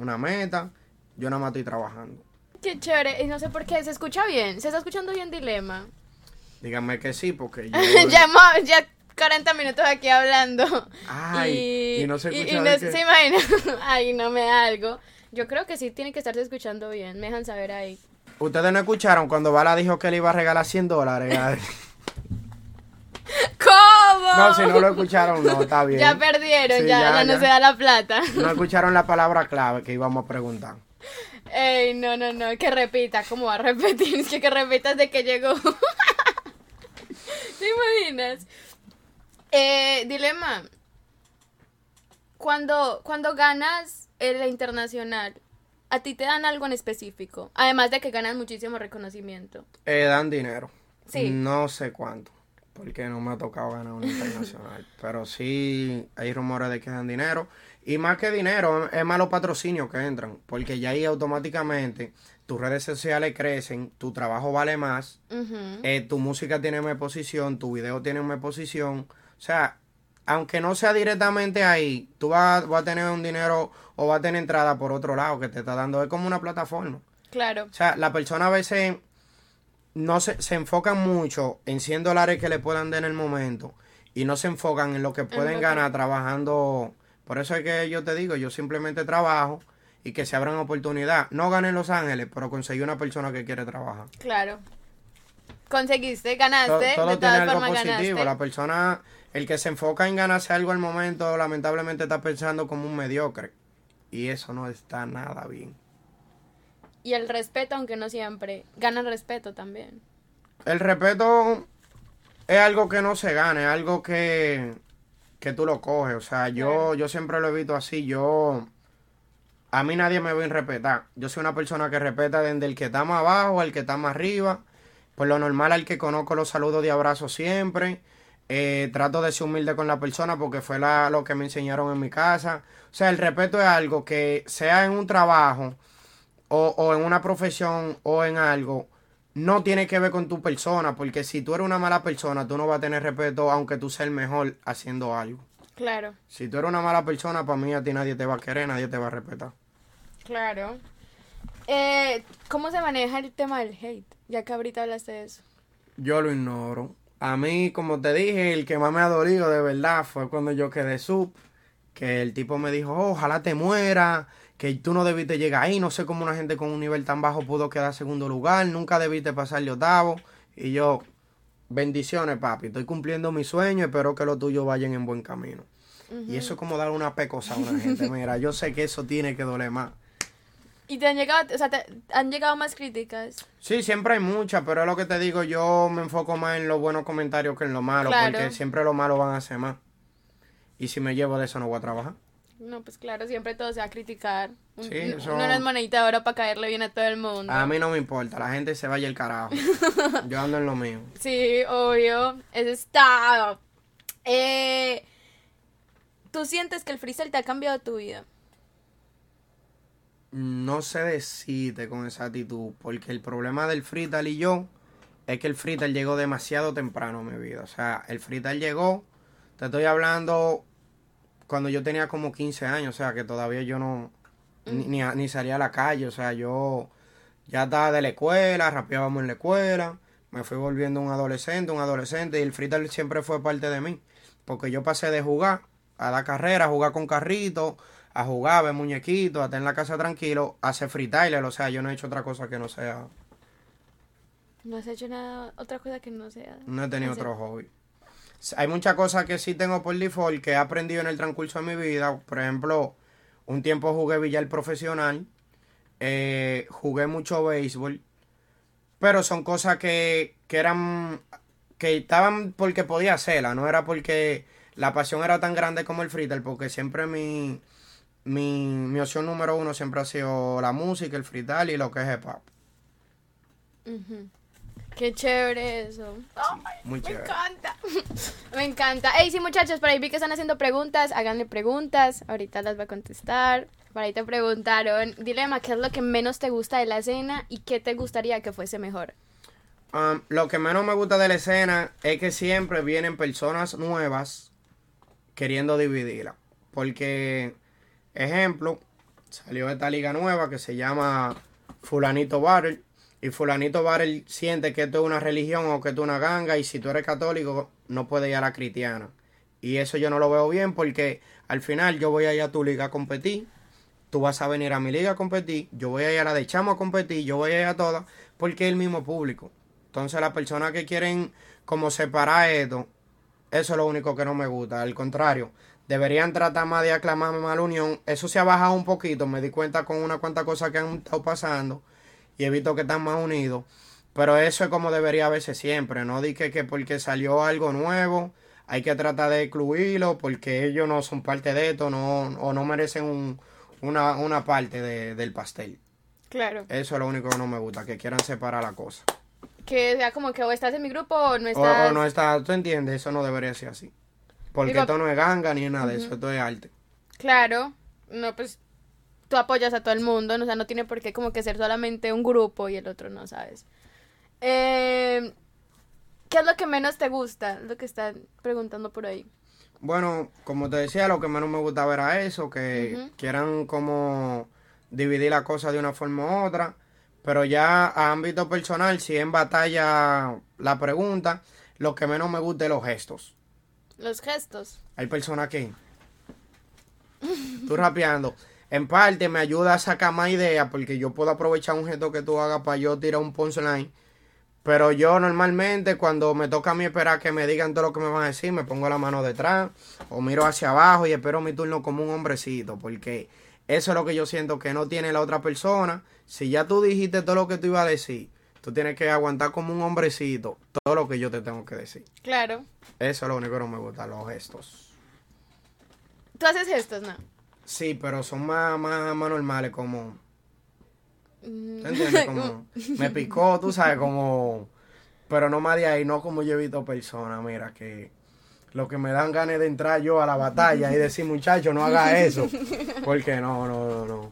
una meta, yo nada más estoy trabajando. Qué chévere. Y no sé por qué. ¿Se escucha bien? ¿Se está escuchando bien Dilema? Díganme que sí, porque yo... ya, hemos- ya 40 minutos aquí hablando. Ay, y no se escucha y no que- se imagina. Ay, no me da algo. Yo creo que sí tiene que estarse escuchando bien. Me dejan saber ahí. Ustedes no escucharon cuando Bala dijo que le iba a regalar 100 dólares. ¿Cómo? no, si no lo escucharon, no, está bien. Ya perdieron, Sí, ya, ya, ya no ya. se da la plata. No escucharon la palabra clave que íbamos a preguntar. Ey, no, no, no, que repita, ¿cómo va a repetir? Es que, que repitas de que llegó. ¿Te imaginas? Eh, dilema. Cuando, cuando ganas en la internacional, ¿a ti te dan algo en específico? Además de que ganas muchísimo reconocimiento. Eh, dan dinero. Sí. No sé cuánto, porque no me ha tocado ganar una internacional. Pero sí hay rumores de que dan dinero. Y más que dinero, es más los patrocinios que entran, porque ya ahí automáticamente tus redes sociales crecen, tu trabajo vale más, eh, tu música tiene más posición, tu video tiene más posición. O sea, aunque no sea directamente ahí, tú vas, vas a tener un dinero o vas a tener entrada por otro lado que te está dando. Es como una plataforma. Claro. O sea, la persona a veces no se, se enfocan mucho en 100 dólares que le puedan dar en el momento y no se enfocan en lo que pueden ganar trabajando. Por eso es que yo te digo, yo simplemente trabajo y que se abran oportunidad. No gané en Los Ángeles, pero conseguí una persona que quiere trabajar. Claro. Conseguiste, ganaste, todo de tiene todas algo formas positivo. ganaste. La persona, el que se enfoca en ganarse algo al momento, lamentablemente está pensando como un mediocre. Y eso no está nada bien. Y el respeto, aunque no siempre. Gana el respeto también. El respeto es algo que no se gana, es algo que, que tú lo coges. O sea, yo, yo siempre lo he visto así. Yo, a mí nadie me va a respetar. Yo soy una persona que respeta desde el que está más abajo al que está más arriba. Por lo normal al que conozco los saludos de abrazo siempre. Eh, trato de ser humilde con la persona porque fue la- lo que me enseñaron en mi casa. O sea, el respeto es algo que sea en un trabajo o, o en una profesión o en algo, no tiene que ver con tu persona, porque si tú eres una mala persona, tú no vas a tener respeto aunque tú seas el mejor haciendo algo. Claro, Si tú eres una mala persona, para mí a ti nadie te va a querer, nadie te va a respetar. claro. Eh, ¿Cómo se maneja el tema del hate? Ya que ahorita hablaste de eso. Yo lo ignoro. A mí, como te dije, el que más me ha dolido de verdad fue cuando yo quedé sub, que el tipo me dijo, "Oh, ojalá te muera, que tú no debiste llegar ahí, no sé cómo una gente con un nivel tan bajo pudo quedar segundo lugar, nunca debiste pasarle octavo. Y yo, bendiciones papi, estoy cumpliendo mi sueño, espero que los tuyos vayan en buen camino. Y eso es como dar una pecosa a una gente, mira, yo sé que eso tiene que doler más. ¿Y te han llegado, o sea, te han llegado más críticas? Sí, siempre hay muchas, pero es lo que te digo, yo me enfoco más en los buenos comentarios que en lo malo, Claro. porque siempre lo malo van a hacer más. Y si me llevo de eso no voy a trabajar. No, pues claro, siempre todo se va a criticar. Sí, eso- no es monedita de oro para caerle bien a todo el mundo. A mí no me importa, la gente se vaya el carajo. Yo ando en lo mío. Sí, obvio. Eso está. Eh, ¿Tú sientes que el freestyle te ha cambiado tu vida? No sé decirte con exactitud, porque el problema del freestyle y yo es que el freestyle llegó demasiado temprano en mi vida. O sea, el freestyle llegó, te estoy hablando cuando yo tenía como 15 años, o sea, que todavía yo no, ni, ni, a- salía a la calle, o sea, yo ya estaba de la escuela, rapeábamos en la escuela, me fui volviendo un adolescente, un adolescente, y el freestyle siempre fue parte de mí, porque yo pasé de jugar a dar carrera, a jugar con carritos, a jugar, a ver muñequitos, a estar en la casa tranquilo, a hacer freestyle, o sea, yo no he hecho otra cosa que no sea, ¿No has hecho nada, otra cosa que no sea? no he tenido hacer? otro hobby. Hay muchas cosas que sí tengo por default que he aprendido en el transcurso de mi vida. Por ejemplo, un tiempo jugué billar profesional, eh, jugué mucho béisbol, pero son cosas que, que eran, que estaban porque podía hacerlas, no era porque la pasión era tan grande como el freestyle, porque siempre mi, mi, mi opción número uno siempre ha sido la música, el freestyle y lo que es hip hop. Ujú. Qué chévere eso. Ay, Muy me chévere. encanta. me encanta. Ey, sí, muchachos, por ahí vi que están haciendo preguntas. Háganle preguntas. Ahorita las voy a contestar. Por ahí te preguntaron, Dilema, ¿qué es lo que menos te gusta de la escena y qué te gustaría que fuese mejor? Um, lo que menos me gusta de la escena es que siempre vienen personas nuevas queriendo dividirla. Porque, ejemplo, salió esta liga nueva que se llama Fulanito Battle. Y Fulanito Battle siente que esto es una religión o que es una ganga. Y si tú eres católico, no puedes ir a la cristiana. Y eso yo no lo veo bien porque al final yo voy a ir a tu liga a competir. Tú vas a venir a mi liga a competir. Yo voy a ir a la de Chamo a competir. Yo voy a ir a todas. Porque es el mismo público. Entonces las personas que quieren como separar esto, eso es lo único que no me gusta. Al contrario, deberían tratar más de aclamar más la unión. Eso se ha bajado un poquito. Me di cuenta con unas cuantas cosas que han estado pasando. Y he visto que están más unidos. Pero eso es como debería verse siempre. No di que, que porque salió algo nuevo hay que tratar de excluirlo porque ellos no son parte de esto no, o no merecen un- una, una parte de- del pastel. Claro. Eso es lo único que no me gusta, que quieran separar la cosa. Que sea como que o estás en mi grupo o no O, estás. o no está, tú entiendes, eso no debería ser así. Porque Digo- esto no es ganga ni nada de eso, esto es arte. Claro. No, pues tú apoyas a todo el mundo. O sea, no tiene por qué como que ser solamente un grupo y el otro no, ¿sabes? Eh, ¿Qué es lo que menos te gusta? Lo que están preguntando por ahí. Bueno, como te decía, lo que menos me gusta ver a eso, que quieran como dividir la cosa de una forma u otra. Pero ya a ámbito personal, si en batalla la pregunta, lo que menos me gusta es los gestos. Los gestos. Hay personas que tú rapeando. En parte me ayuda a sacar más ideas porque yo puedo aprovechar un gesto que tú hagas para yo tirar un punchline. Pero yo normalmente cuando me toca a mí esperar que me digan todo lo que me van a decir, me pongo la mano detrás o miro hacia abajo y espero mi turno como un hombrecito. Porque eso es lo que yo siento que no tiene la otra persona. Si ya tú dijiste todo lo que tú ibas a decir, tú tienes que aguantar como un hombrecito todo lo que yo te tengo que decir. Claro. Eso es lo único que no me gusta, los gestos. Tú haces gestos, ¿no? Sí, pero son más, más, más normales, como. Mm. ¿Te entiendes? Como. Me picó, tú sabes, como. Pero no más de ahí, no como yo he visto personas, mira, que. Lo que me dan ganas de entrar yo a la batalla y decir, muchacho, no haga eso. Porque no, no, no, no.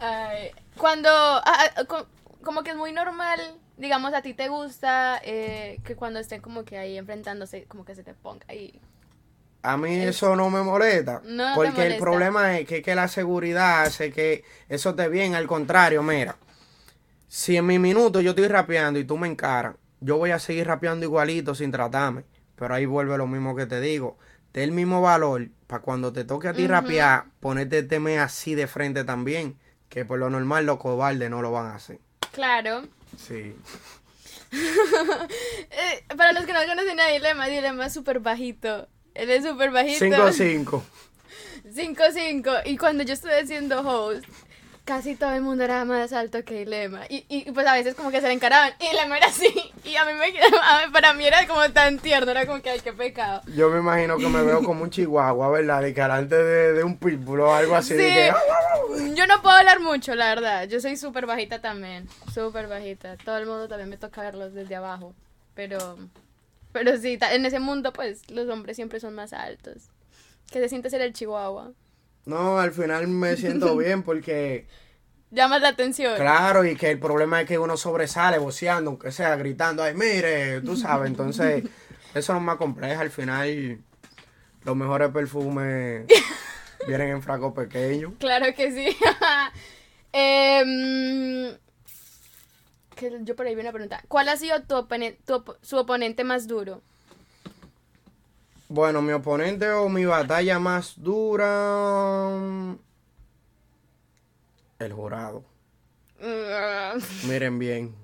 Ay, cuando, ah, ah, como que es muy normal, digamos, a ti te gusta eh, que cuando estén como que ahí enfrentándose, como que se te ponga ahí. A mí eso no me molesta. No te porque el problema es que, que la seguridad hace que eso esté bien. Al contrario, mira. Si en mi minuto yo estoy rapeando y tú me encaras, yo voy a seguir rapeando igualito sin tratarme. Pero ahí vuelve lo mismo que te digo. Ten el mismo valor para cuando te toque a ti Ujú. rapear, ponerte el tema así de frente también. Que por lo normal los cobardes no lo van a hacer. Claro. Sí. Eh, para los que no conocen a Dilema, Dilema es súper bajito. Él es súper bajito. 5-5. 5-5. Y cuando yo estuve haciendo host, casi todo el mundo era más alto que Ilema. Y, y pues a veces como que se le encaraban. Y Ilema era así. Y a mí me para mí era como tan tierno, era como que ay qué pecado. Yo me imagino que me veo como un chihuahua, ¿verdad? De que delante de, de un pitbull o algo así. Sí. que, "Ah". Yo no puedo hablar mucho, la verdad. Yo soy súper bajita también. Súper bajita. Todo el mundo también me toca verlos desde abajo. Pero, pero sí, en ese mundo, pues, los hombres siempre son más altos. ¿Qué se siente ser el chihuahua? No, al final me siento bien porque, Llamas la atención. claro, y que el problema es que uno sobresale voceando, aunque sea gritando, ay, mire, tú sabes, entonces eso no es más complejo. Al final, los mejores perfumes vienen en frascos pequeños. Claro que sí. Em, que yo por ahí vi una pregunta. ¿Cuál ha sido tu, opone- tu op- su oponente más duro? Bueno, mi oponente o mi batalla más dura. El jurado. Miren bien,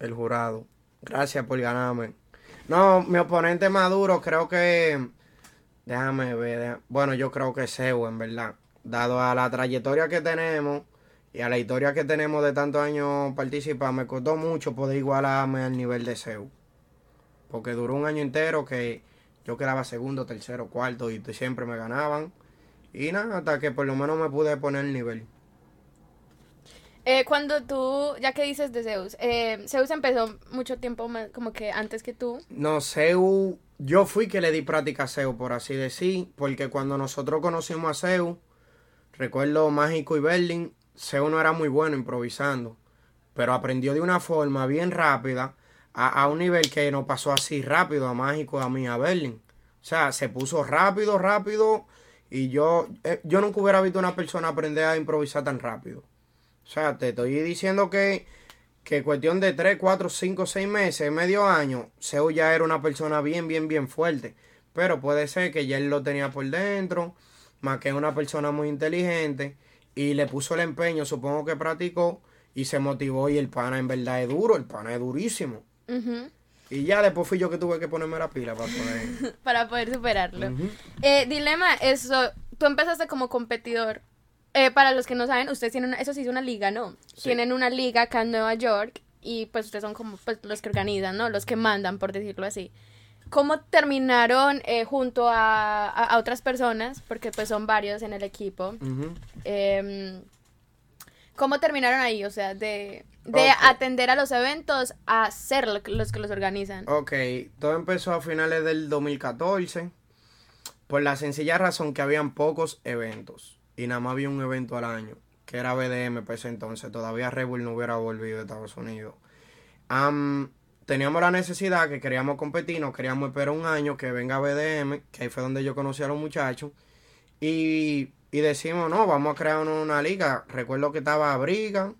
el jurado. Gracias por ganarme. No, mi oponente más duro creo que... Déjame ver. Bueno, yo creo que Seu, en verdad. Dado a la trayectoria que tenemos y a la historia que tenemos de tantos años participar, me costó mucho poder igualarme al nivel de Seu. Porque duró un año entero que yo quedaba segundo, tercero, cuarto y siempre me ganaban. Y nada, hasta que por lo menos me pude poner el nivel. Eh, cuando tú, ya que dices de Zeus, eh, Zeus empezó mucho tiempo más, como que antes que tú. No, Seu, yo fui que le di práctica a Seu, por así decir, porque cuando nosotros conocimos a Seu, recuerdo Mágico y Berlin, Seu no era muy bueno improvisando, pero aprendió de una forma bien rápida, a, a un nivel que nos pasó así rápido a Mágico, a mí, a Berlin. O sea, se puso rápido, rápido, y yo, eh, yo nunca hubiera visto una persona aprender a improvisar tan rápido. O sea, te estoy diciendo que que cuestión de 3, 4, 5, 6 meses, medio año, Seu ya era una persona bien, bien, bien fuerte. Pero puede ser que ya él lo tenía por dentro, más que una persona muy inteligente, y le puso el empeño, supongo que practicó, y se motivó, y el pana en verdad es duro, el pana es durísimo. Y ya después fui yo que tuve que ponerme la pila para poder... para poder superarlo. Eh, dilema, eso, tú empezaste como competidor. Eh, para los que no saben, ustedes tienen, una- eso sí es una liga, ¿no? Sí. Tienen una liga acá en Nueva York y pues ustedes son como pues, los que organizan, ¿no? Los que mandan, por decirlo así. ¿Cómo terminaron eh, junto a, a- a otras personas? Porque pues son varios en el equipo. Em, ¿Cómo terminaron ahí? O sea, de, de atender a los eventos a ser lo- los que los organizan. Ok, todo empezó a finales del 2014 por la sencilla razón que habían pocos eventos y nada más había un evento al año, que era BDM para ese entonces, todavía Red Bull no hubiera volvido de Estados Unidos. Am, teníamos la necesidad que queríamos competir, no queríamos esperar un año que venga BDM, que ahí fue donde yo conocí a los muchachos, y, y decimos, no, vamos a crear una, una liga. Recuerdo que estaba Briga,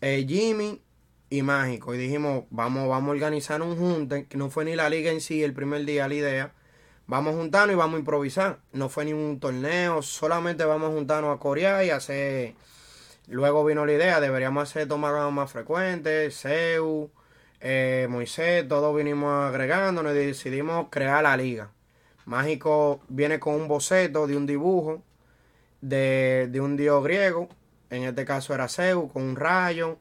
eh, Jimmy y Mágico. Y dijimos, vamos, vamos a organizar un junte, que no fue ni la liga en sí el primer día la idea. Vamos a juntarnos y vamos a improvisar. No fue ni un torneo, solamente vamos a juntarnos a corear y hacer... Luego vino la idea, deberíamos hacer tomadas más frecuentes, Seu, eh, Moisés, todos vinimos agregándonos y decidimos crear la liga. Mágico viene con un boceto de un dibujo de, de un dios griego, en este caso era Zeus, con un rayo,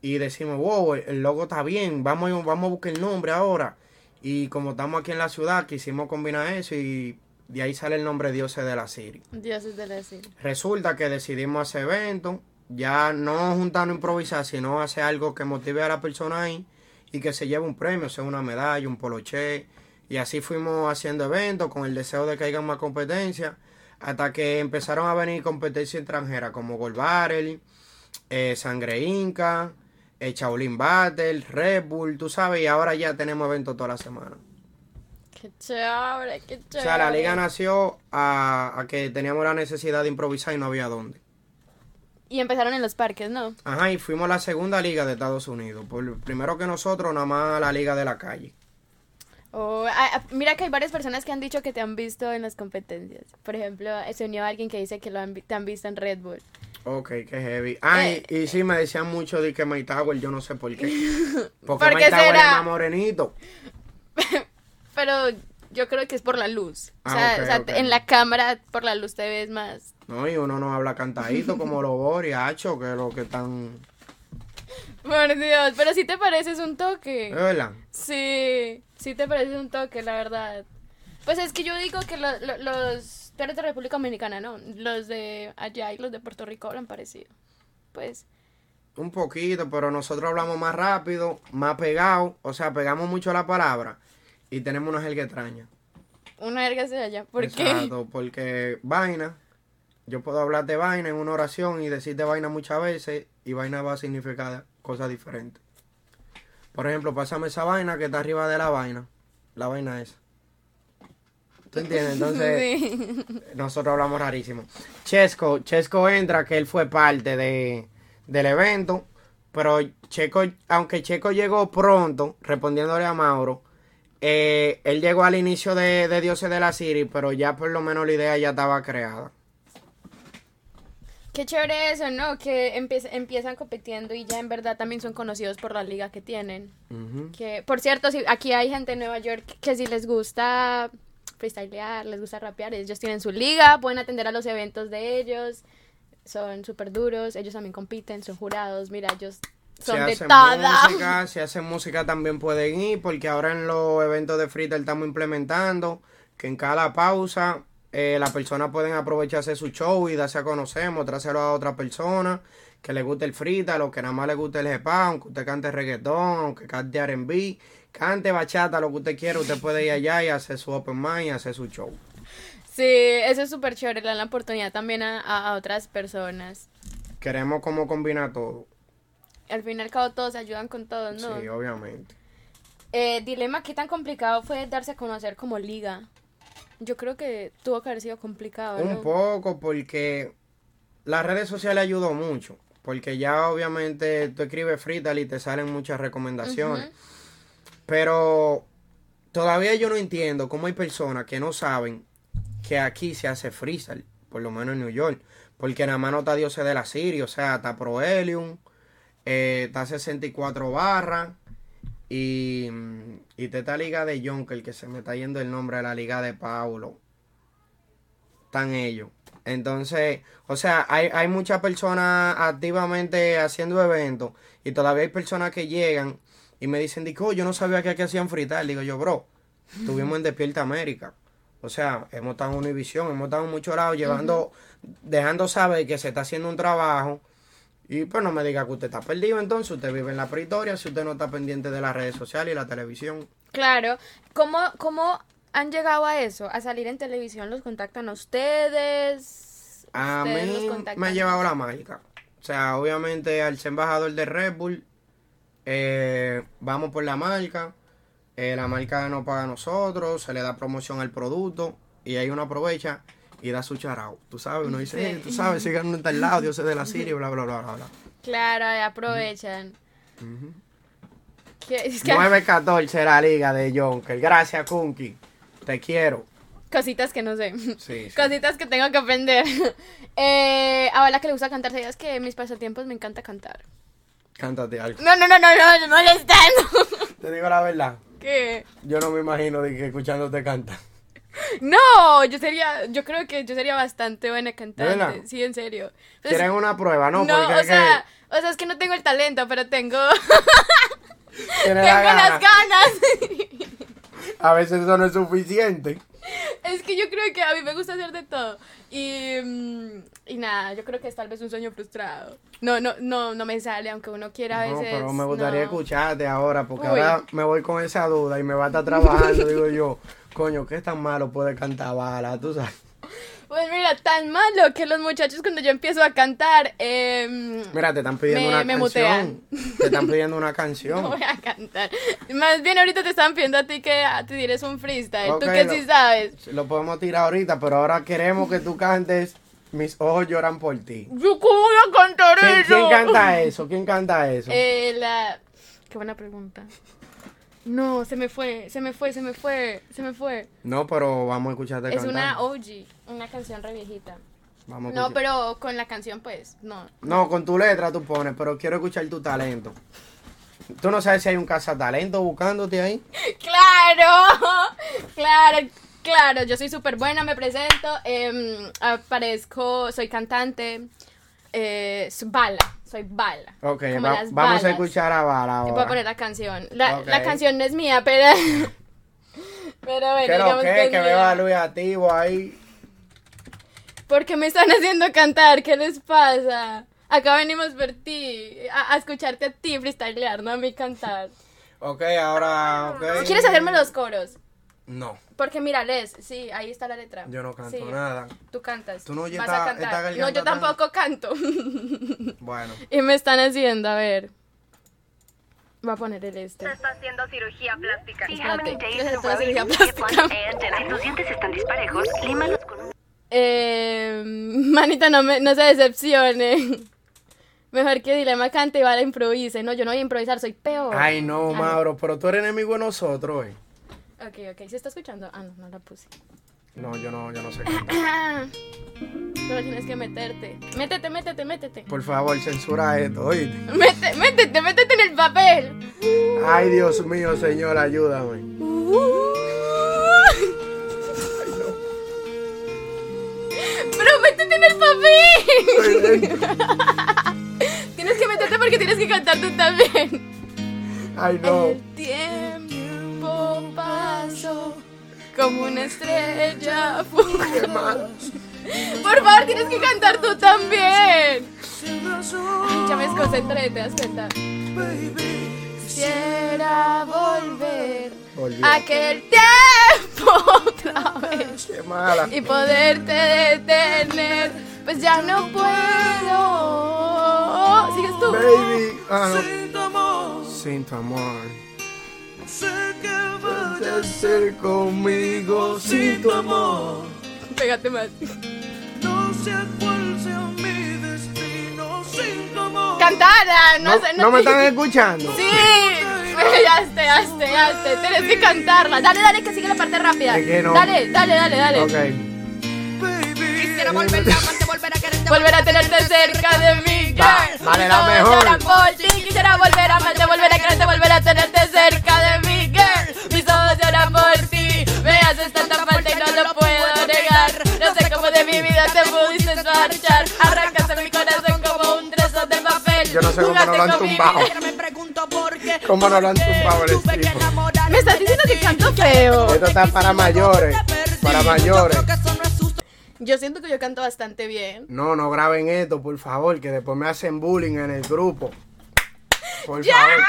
y decimos, wow, el logo está bien, vamos, vamos a buscar el nombre ahora. Y como estamos aquí en la ciudad, quisimos combinar eso y de ahí sale el nombre Dioses de la Siri. Dioses de la. Resulta que decidimos hacer eventos, ya no juntarnos a improvisar, sino hacer algo que motive a la persona ahí y que se lleve un premio, sea una medalla, un poloché. Y así fuimos haciendo eventos con el deseo de que haya más competencia, hasta que empezaron a venir competencias extranjeras como Gold Barrel, eh, Sangre Inca, eh, Shaolin Battle, Red Bull, tú sabes, y ahora ya tenemos eventos toda la semana. Qué chévere, qué chévere. O sea, la liga nació a, a que teníamos la necesidad de improvisar y no había dónde. Y empezaron en los parques, ¿no? Ajá, y fuimos la segunda liga de Estados Unidos. Por, primero que nosotros, nada más la liga de la calle. Oh, mira que hay varias personas que han dicho que te han visto en las competencias. Por ejemplo, se unió alguien que dice que lo han, te han visto en Red Bull. Ok, qué heavy. Ay, Eh, y sí, me decían mucho de que Mike Tower, yo no sé por qué. Porque ¿Por Mike Tower es más morenito. Pero yo creo que es por la luz. O Ah, sea, o en la cámara por la luz te ves más, No, y uno no habla cantadito como los Boris, Hacho, que es lo que están... Por Dios, pero si te pareces un toque. ¿Es verdad? Sí, sí te pareces un toque, la verdad. Pues es que yo digo que lo- lo- los... Eres de República Dominicana, ¿no? Los de allá y los de Puerto Rico hablan parecido. Pues... Un poquito, pero nosotros hablamos más rápido, más pegado, o sea, pegamos mucho la palabra y tenemos una jerga extraña. Una verga de allá. ¿Por qué? Exacto, porque vaina, yo puedo hablar de vaina en una oración y decirte vaina muchas veces y vaina va a significar cosas diferentes. Por ejemplo, pásame esa vaina que está arriba de la vaina, la vaina esa. ¿Tú entiendes? Entonces, Sí. nosotros hablamos rarísimo. Chesco, Chesco entra, que él fue parte de, del evento, pero Checo, aunque Checo llegó pronto, respondiéndole a Mauro, eh, él llegó al inicio de, de Dioses de la City, pero ya por lo menos la idea ya estaba creada. Qué chévere eso, ¿no? Que empieza- empiezan compitiendo y ya en verdad también son conocidos por la liga que tienen. Que, por cierto, si aquí hay gente en Nueva York que si les gusta freestylear, les gusta rapear, ellos tienen su liga, pueden atender a los eventos de ellos, son súper duros, ellos también compiten, son jurados, mira, ellos son se de hacen música, si hacen música también pueden ir, porque ahora en los eventos de freestyle estamos implementando que en cada pausa eh, las personas pueden aprovecharse su show y darse a conocer, mostrárselo a otra persona que le guste el freestyle o que nada más le guste el hip aunque usted cante reggaetón, aunque cante R&B, cante bachata, lo que usted quiera, usted puede ir allá y hacer su open mind y hacer su show. Sí, eso es súper chévere, le dan la oportunidad también a, a- otras personas. Queremos como combinar todo. Al fin y al cabo todos se ayudan con todos, ¿no? Sí, obviamente. Eh, dilema, ¿qué tan complicado fue darse a conocer como liga? Yo creo que tuvo que haber sido complicado, ¿no? Un poco porque las redes sociales ayudó mucho. Porque ya obviamente tú escribes freestyle y te salen muchas recomendaciones. Pero todavía yo no entiendo cómo hay personas que no saben que aquí se hace freestyle. Por lo menos en New York. Porque nada más no está Dioses de la Siri. O sea, está Proelium. eh, está 64 barras. Y, y está esta liga de Jonker, que se me está yendo el nombre de la liga de Paulo. Están ellos. Entonces, o sea, hay, hay muchas personas activamente haciendo eventos y todavía hay personas que llegan y me dicen, digo, "Oh, yo no sabía que aquí hacían fritar. Digo yo, bro, estuvimos en Despierta América. O sea, hemos estado en Univisión, hemos estado en muchos lados llevando, dejando saber que se está haciendo un trabajo. Y pues no me diga que usted está perdido, entonces usted vive en la pretoria si usted no está pendiente de las redes sociales y la televisión. Claro. ¿Cómo, ¿Cómo han llegado a eso? ¿A salir en televisión? ¿Los contactan a ustedes? A ¿Ustedes los mí me ha llevado la marca. O sea, obviamente al ser embajador de Red Bull, eh, vamos por la marca. eh, la marca nos paga a nosotros, se le da promoción al producto y ahí uno aprovecha y da su charao. Tú sabes, uno dice, Sí. "Eh, tú sabes, sigan en tal lado, Dios es de la Siria, bla, bla, bla, bla, bla. Claro, aprovechan. Que- es que 9-14 la liga de Jonker. Gracias, Kunki. Te quiero. cositas que no sé. Sí, sí. Cositas que tengo que aprender. Eh, a Bala que le gusta cantar, ¿sabías que en mis pasatiempos me encanta cantar? Cántate algo. No, no, no, no, no, no molestando. Te digo la verdad. ¿Qué? Yo no me imagino de que escuchándote cantar. No, yo sería, yo creo que yo sería bastante buena cantante. verdad? Sí, en serio. Entonces, ¿Quieren una prueba? No, no, porque o que sea, o sea, es que no tengo el talento, pero tengo, tengo la gana. las ganas. A veces eso no es suficiente. es que yo creo que a mí me gusta hacer de todo. Y, mm, y nada, yo creo que es tal vez un sueño frustrado. No, no, no, no me sale, aunque uno quiera a No, veces. pero me gustaría no. escucharte ahora, porque Uy. ahora me voy con esa duda y me va a estar trabajando. digo yo, coño, ¿qué tan malo puede cantar bala? Tú sabes. Pues mira, tan malo que los muchachos cuando yo empiezo a cantar, eh, Mira, te están pidiendo Me- una me canción. Te están pidiendo una no canción. voy a cantar. Más bien ahorita te están pidiendo a ti que te tires un freestyle. Tú que lo- sí sabes. Lo podemos tirar ahorita, pero ahora queremos que tú cantes Mis ojos lloran por ti. ¿Yo cómo voy a cantar ¿Quién, eso? quién canta eso? ¿Quién canta eso? Eh, la... Qué buena pregunta. No, se me fue, se me fue, se me fue, se me fue. No, pero vamos a escucharte Es cantar. una OG, una canción re viejita. Vamos a No, pero con la canción pues, no. No, con tu letra tú pones, pero quiero escuchar tu talento. Tú no sabes si hay un cazatalento buscándote ahí. ¡Claro! ¡Claro! Claro, yo soy súper buena, me presento, em, aparezco, soy cantante, eh, bala, soy bala. Ok, va- vamos a escuchar a Bala Te ahora. puedo poner la canción. La, canción no es mía, pero... pero bueno, ¿Qué lo digamos que? es Que veo a Luis activo ahí. ¿Por qué me están haciendo cantar? ¿Qué les pasa? Acá venimos por ti, a, a escucharte a ti freestylear, no a mí cantar. Ok, ahora. ¿Quieres hacerme los coros? No, Porque mira, Les, sí, ahí está la letra. yo no canto Sí, nada. Tú cantas. Tú no oyes vas esta- a cantar. esta no, yo tan- tampoco canto. Bueno, y me están haciendo, a ver. Voy a poner el este. está haciendo cirugía plástica. Espérate, Days ¿quieres in hacer cirugía plástica? Tus dientes están disparejos, límalos con un... Eh, manita, no, me, no se decepcione. Mejor que Dilema cante y Vale improvise. No, yo no voy a improvisar, soy peor. ay no, Mauro, pero tú eres enemigo de nosotros, eh. Ok, ok, ¿se está escuchando? Ah, no, no la puse. No, yo no, yo no sé Solo tienes que meterte. Métete, métete, métete. Por favor, censura esto, oíste. Métete, métete, métete en el papel. Ay, Dios mío, señor, ayúdame. Pero métete en el papel. Tienes que meterte porque tienes que cantar tú también. Ay, no. El tiempo pasó como una estrella. Por favor, tienes que cantar tú también. Ay, ya me desconcentré, ¿te das cuenta? Quisiera volver Volvió. a aquel tiempo otra vez Qué mala. y poderte detener. Pues ya no puedo. ¿Sigues tú? Baby. Ah, no. Sin tu amor. Puedes ser conmigo sin tu amor. Pégate más. Cantada, no, No, sé. no me te- están escuchando. Sí, ya esté, ya esté, ya esté. Tienes que cantarla. Dale, dale, que sigue la parte rápida. Es que no. Dale, dale, dale, dale. Ok. Quisiera volver a amarte, volver a quererte. Volver a tenerte cerca de mí, girl. vale, la mejor. lloran por ti. Quisiera volver a amarte, volver a quererte, volver a tenerte cerca de mí, girl. Mis ojos lloran por ti. Me haces tanta falta y no lo puedo negar. No sé cómo de mi vida te pudiste marchar. Arrancaste mi corazón como un trozo de papel. Yo no sé cómo no lo han tumbado. Me pregunto por qué. ¿Cómo no lo han tumbado el. Me estás diciendo que canto feo. Esto está para mayores. Para mayores. Yo siento que yo canto bastante bien. No, no graben esto, por favor, que después me hacen bullying en el grupo. Por ¡Ya! favor.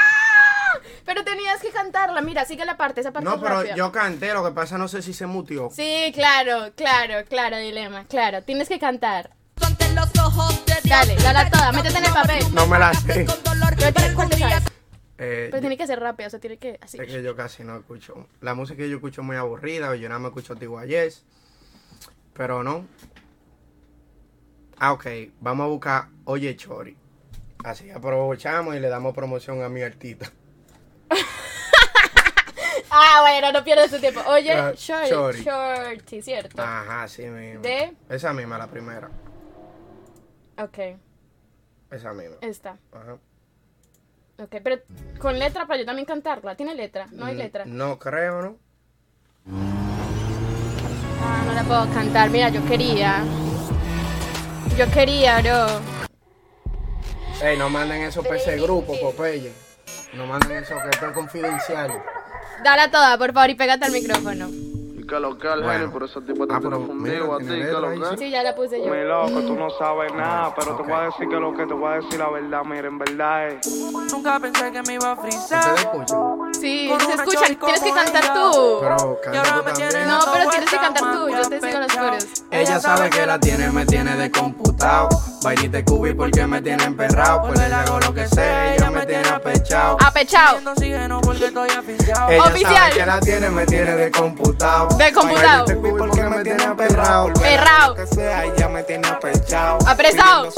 Pero tenías que cantarla. Mira, sigue la parte, esa parte No, es pero rápida. yo canté, lo que pasa no sé si se mutió. Sí, claro, claro, claro, dilema, claro. Tienes que cantar. Dale, dala toda, métete en el papel. No me la sé. Dolor Pero. Eh, Pero tiene que ser rápido, o sea, tiene que así. Es que yo casi no escucho. La música que yo escucho es muy aburrida, yo nada más escucho Tiguayés. Pero no. Ah, ok. Vamos a buscar Oye Chori. Así aprovechamos y le damos promoción a mi artista. Ah, bueno, no pierdas tu tiempo. Oye, shorty. shorty, ¿cierto? Ajá, sí mismo. ¿De? Esa misma, la primera. Ok, Esa misma. esta. Ajá. Ok, pero con letra para yo también cantarla. ¿Tiene letra? No hay letra. No creo, ¿no? No la puedo cantar. Mira, yo quería. Yo quería, bro. Ey, no manden eso para ese grupo, Popeye. No manden eso, que esto es confidencial. Dala toda, por favor, y pégate al micrófono. Y que lo que el Bueno. por eso tipo te Ah, tiene fundido a ti, tiene que lo letra ahí, que. Sí, ya la puse yo. Mi loco, tú no sabes nada, pero te voy a decir que lo que te voy a decir la verdad, mira, en verdad es. Nunca pensé que me iba a frizar. Sí, se escucha. Tienes que cantar tú. Pero canta tú también. No, pero tienes que cantar tú, yo te sigo los coros. Ella sabe que la tiene, me tiene descomputado. Vainita y cubi porque me tiene emperrado. Pues le hago lo que sea, ella me tiene apechado. Aficionado. Ella Oficial. sabe que la tiene, me tiene descomputado. Descomputado. Cubi porque me tiene. Pues Perrao. lo que sea, ella me tiene apechado. Apresado.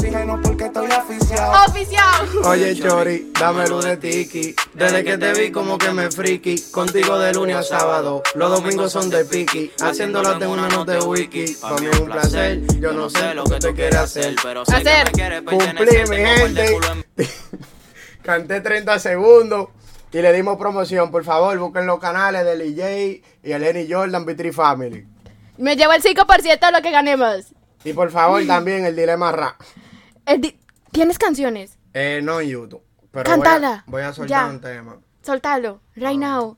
Porque estoy aficiado. Oficial. Oye, Chori, dame luz de tiki. Desde que te vi como que me friki. Contigo de lunes a sábado. Los domingos son de piqui. Haciéndolas de una nota de wiki. Para mí es un placer. Yo no sé lo que tú quieres hacer. pero sé Hacer. que me quieres Cumplir, pertenecer, mi gente. Canté 30 segundos y le dimos promoción. Por favor, busquen los canales del EJ y el Lenny Jordan Vitri Family. Me llevo el 5% de lo que ganemos. Y por favor, también el Dilema Rap. El di- ¿Tienes canciones? Eh, no en YouTube. Pero Cántala. Voy a, voy a soltar Ya. un tema. Soltalo, right now.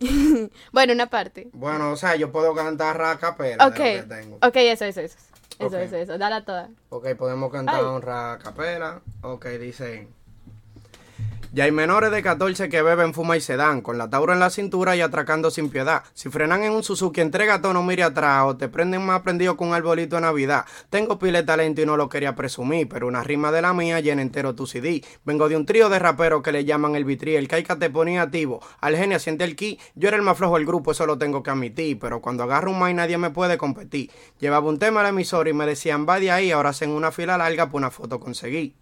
bueno, una parte. Bueno, o sea, yo puedo cantar rap a capela Ok, de lo que tengo. ok, eso, eso, eso. Eso, Ok. eso, eso. Dala toda. Ok, podemos cantar Ay. un rap a capela. Ok, dice. Ya hay menores de 14 que beben, fuma y se dan, con la taura en la cintura y atracando sin piedad. Si frenan en un Suzuki, entrega todo, no mire atrás, o te prenden más prendido con un arbolito de Navidad. Tengo pile de talento y no lo quería presumir, pero una rima de la mía llena entero tu CD. Vengo de un trío de raperos que le llaman el vitri, el caica te ponía activo. Al genio siente el ki, yo era el más flojo del grupo, eso lo tengo que admitir, pero cuando agarro un mic nadie me puede competir. Llevaba un tema a la emisora y me decían, va de ahí, ahora hacen una fila larga, pues una foto conseguí.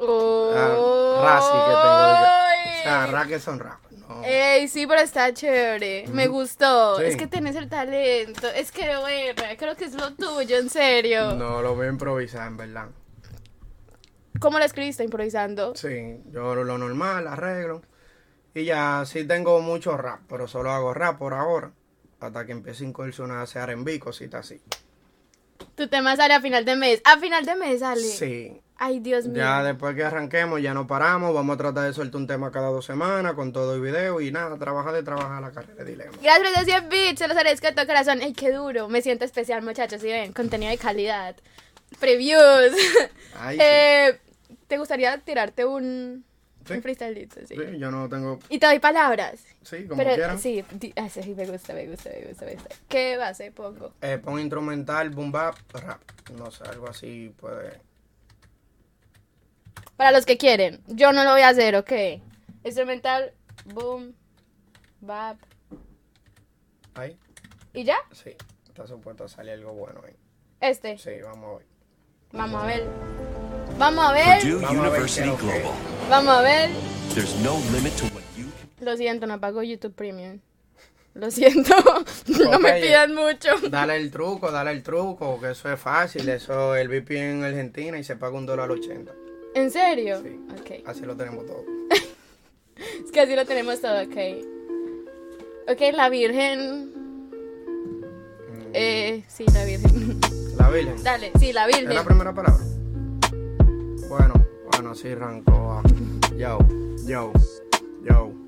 Ah, ra sí que tengo. O sea, ra que son rap. No. Ey, sí, pero está chévere. Me gustó. Sí. Es que tenés el talento. Es que, bueno, creo que es lo tuyo, en serio. No, lo voy a improvisar, en verdad. ¿Cómo lo escribiste improvisando? Sí, yo lo normal, arreglo. Y ya, sí tengo mucho rap, pero solo hago rap por ahora. Hasta que empiece a incursionar a hacer R&B, cositas así. Tu tema sale a final de mes. A final de mes sale. Sí. Ay, Dios mío. Ya después que arranquemos, ya no paramos. Vamos a tratar de soltar un tema cada dos semanas con todo el video y nada, trabajar de trabajar la carrera de dilema. Gracias por 100 bits, se los agradezco de todo corazón. Ay, qué duro. Me siento especial, muchachos. Si ven, contenido de calidad. Previews. Ay, sí. eh, ¿Te gustaría tirarte un, Sí. un freestylito? Sí. Sí, yo no tengo. Y te doy palabras. Sí, como Pero quieran. sí, ah, sí, me gusta, me gusta, me gusta, me gusta. ¿Qué base pongo? Eh, pon instrumental, boom bap, rap. No sé, algo así puede. Para los que quieren. Yo no lo voy a hacer, ¿ok? Instrumental, boom, bap. Ahí. ¿Y ya? Sí, está supuesto a salir algo bueno ahí. Este. Sí, vamos a ver. Vamos a ver. Vamos a ver. Purdue Vamos a ver es lo que- Global. Vamos a ver. There's no limit to what you Lo siento, no pago YouTube Premium. Lo siento. no me pidan mucho. Dale el truco, dale el truco, que eso es fácil. Eso el VPN en Argentina y se paga un dólar 80. ¿En serio? Sí. Ok. Así lo tenemos todo. Es que así lo tenemos todo, ok. Ok, la Virgen. Eh, sí, la Virgen. La Virgen. Dale, sí, la ¿Es Virgen. la primera palabra? Bueno, bueno, sí arrancó. ah. Yo, yo, yo.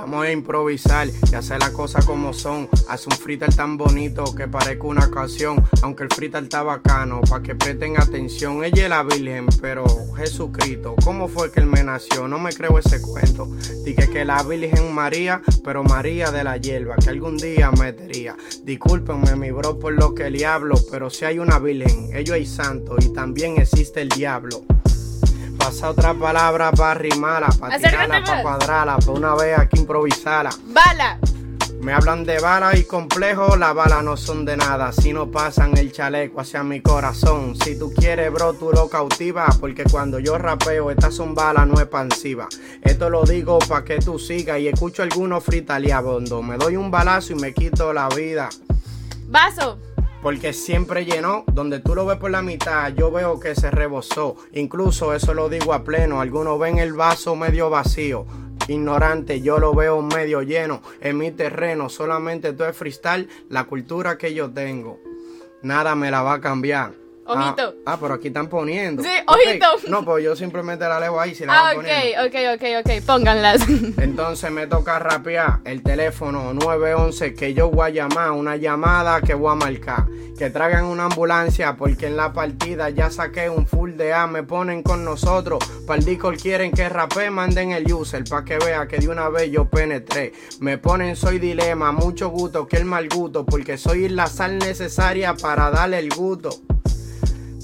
Vamos a improvisar y hacer las cosas como son. Haz un freestyle tan bonito que parezca una canción. Aunque el freestyle está bacano, para que presten atención. Ella es la Virgen, pero Jesucristo, ¿cómo fue que él me nació? No me creo ese cuento. Dije que la Virgen María, pero María de la hierba, que algún día metería. Discúlpenme, mi bro, por lo que le hablo, pero si hay una Virgen, ellos hay santo y también existe el diablo. Pasa otra palabra para rimarla, para tirarla, para cuadrarla, para una vez aquí improvisarla. Bala. Me hablan de bala y complejo, las balas no son de nada. Si no pasan el chaleco hacia mi corazón. Si tú quieres, bro, tú lo cautivas. Porque cuando yo rapeo, estas son balas no expansivas. Esto lo digo para que tú sigas y escucho algunos fritaleabondo. Me doy un balazo y me quito la vida. Vaso. Porque siempre llenó, donde tú lo ves por la mitad, yo veo que se rebosó. Incluso eso lo digo a pleno, algunos ven el vaso medio vacío. Ignorante, yo lo veo medio lleno. En mi terreno, solamente tú es freestyle, la cultura que yo tengo. Nada me la va a cambiar. Ojito. Ah, ah, pero aquí están poniendo. Sí, ojito. No, pues yo simplemente la leo ahí si la Ah, van ok, poniendo. ok, ok, ok. Pónganlas. Entonces me toca rapear el teléfono 911 que yo voy a llamar, una llamada que voy a marcar. Que traigan una ambulancia porque en la partida ya saqué un full de A, me ponen con nosotros. Para el disco quieren que rapee, manden el user para que vea que de una vez yo penetré. Me ponen soy dilema, mucho gusto que el mal gusto porque soy la sal necesaria para darle el gusto.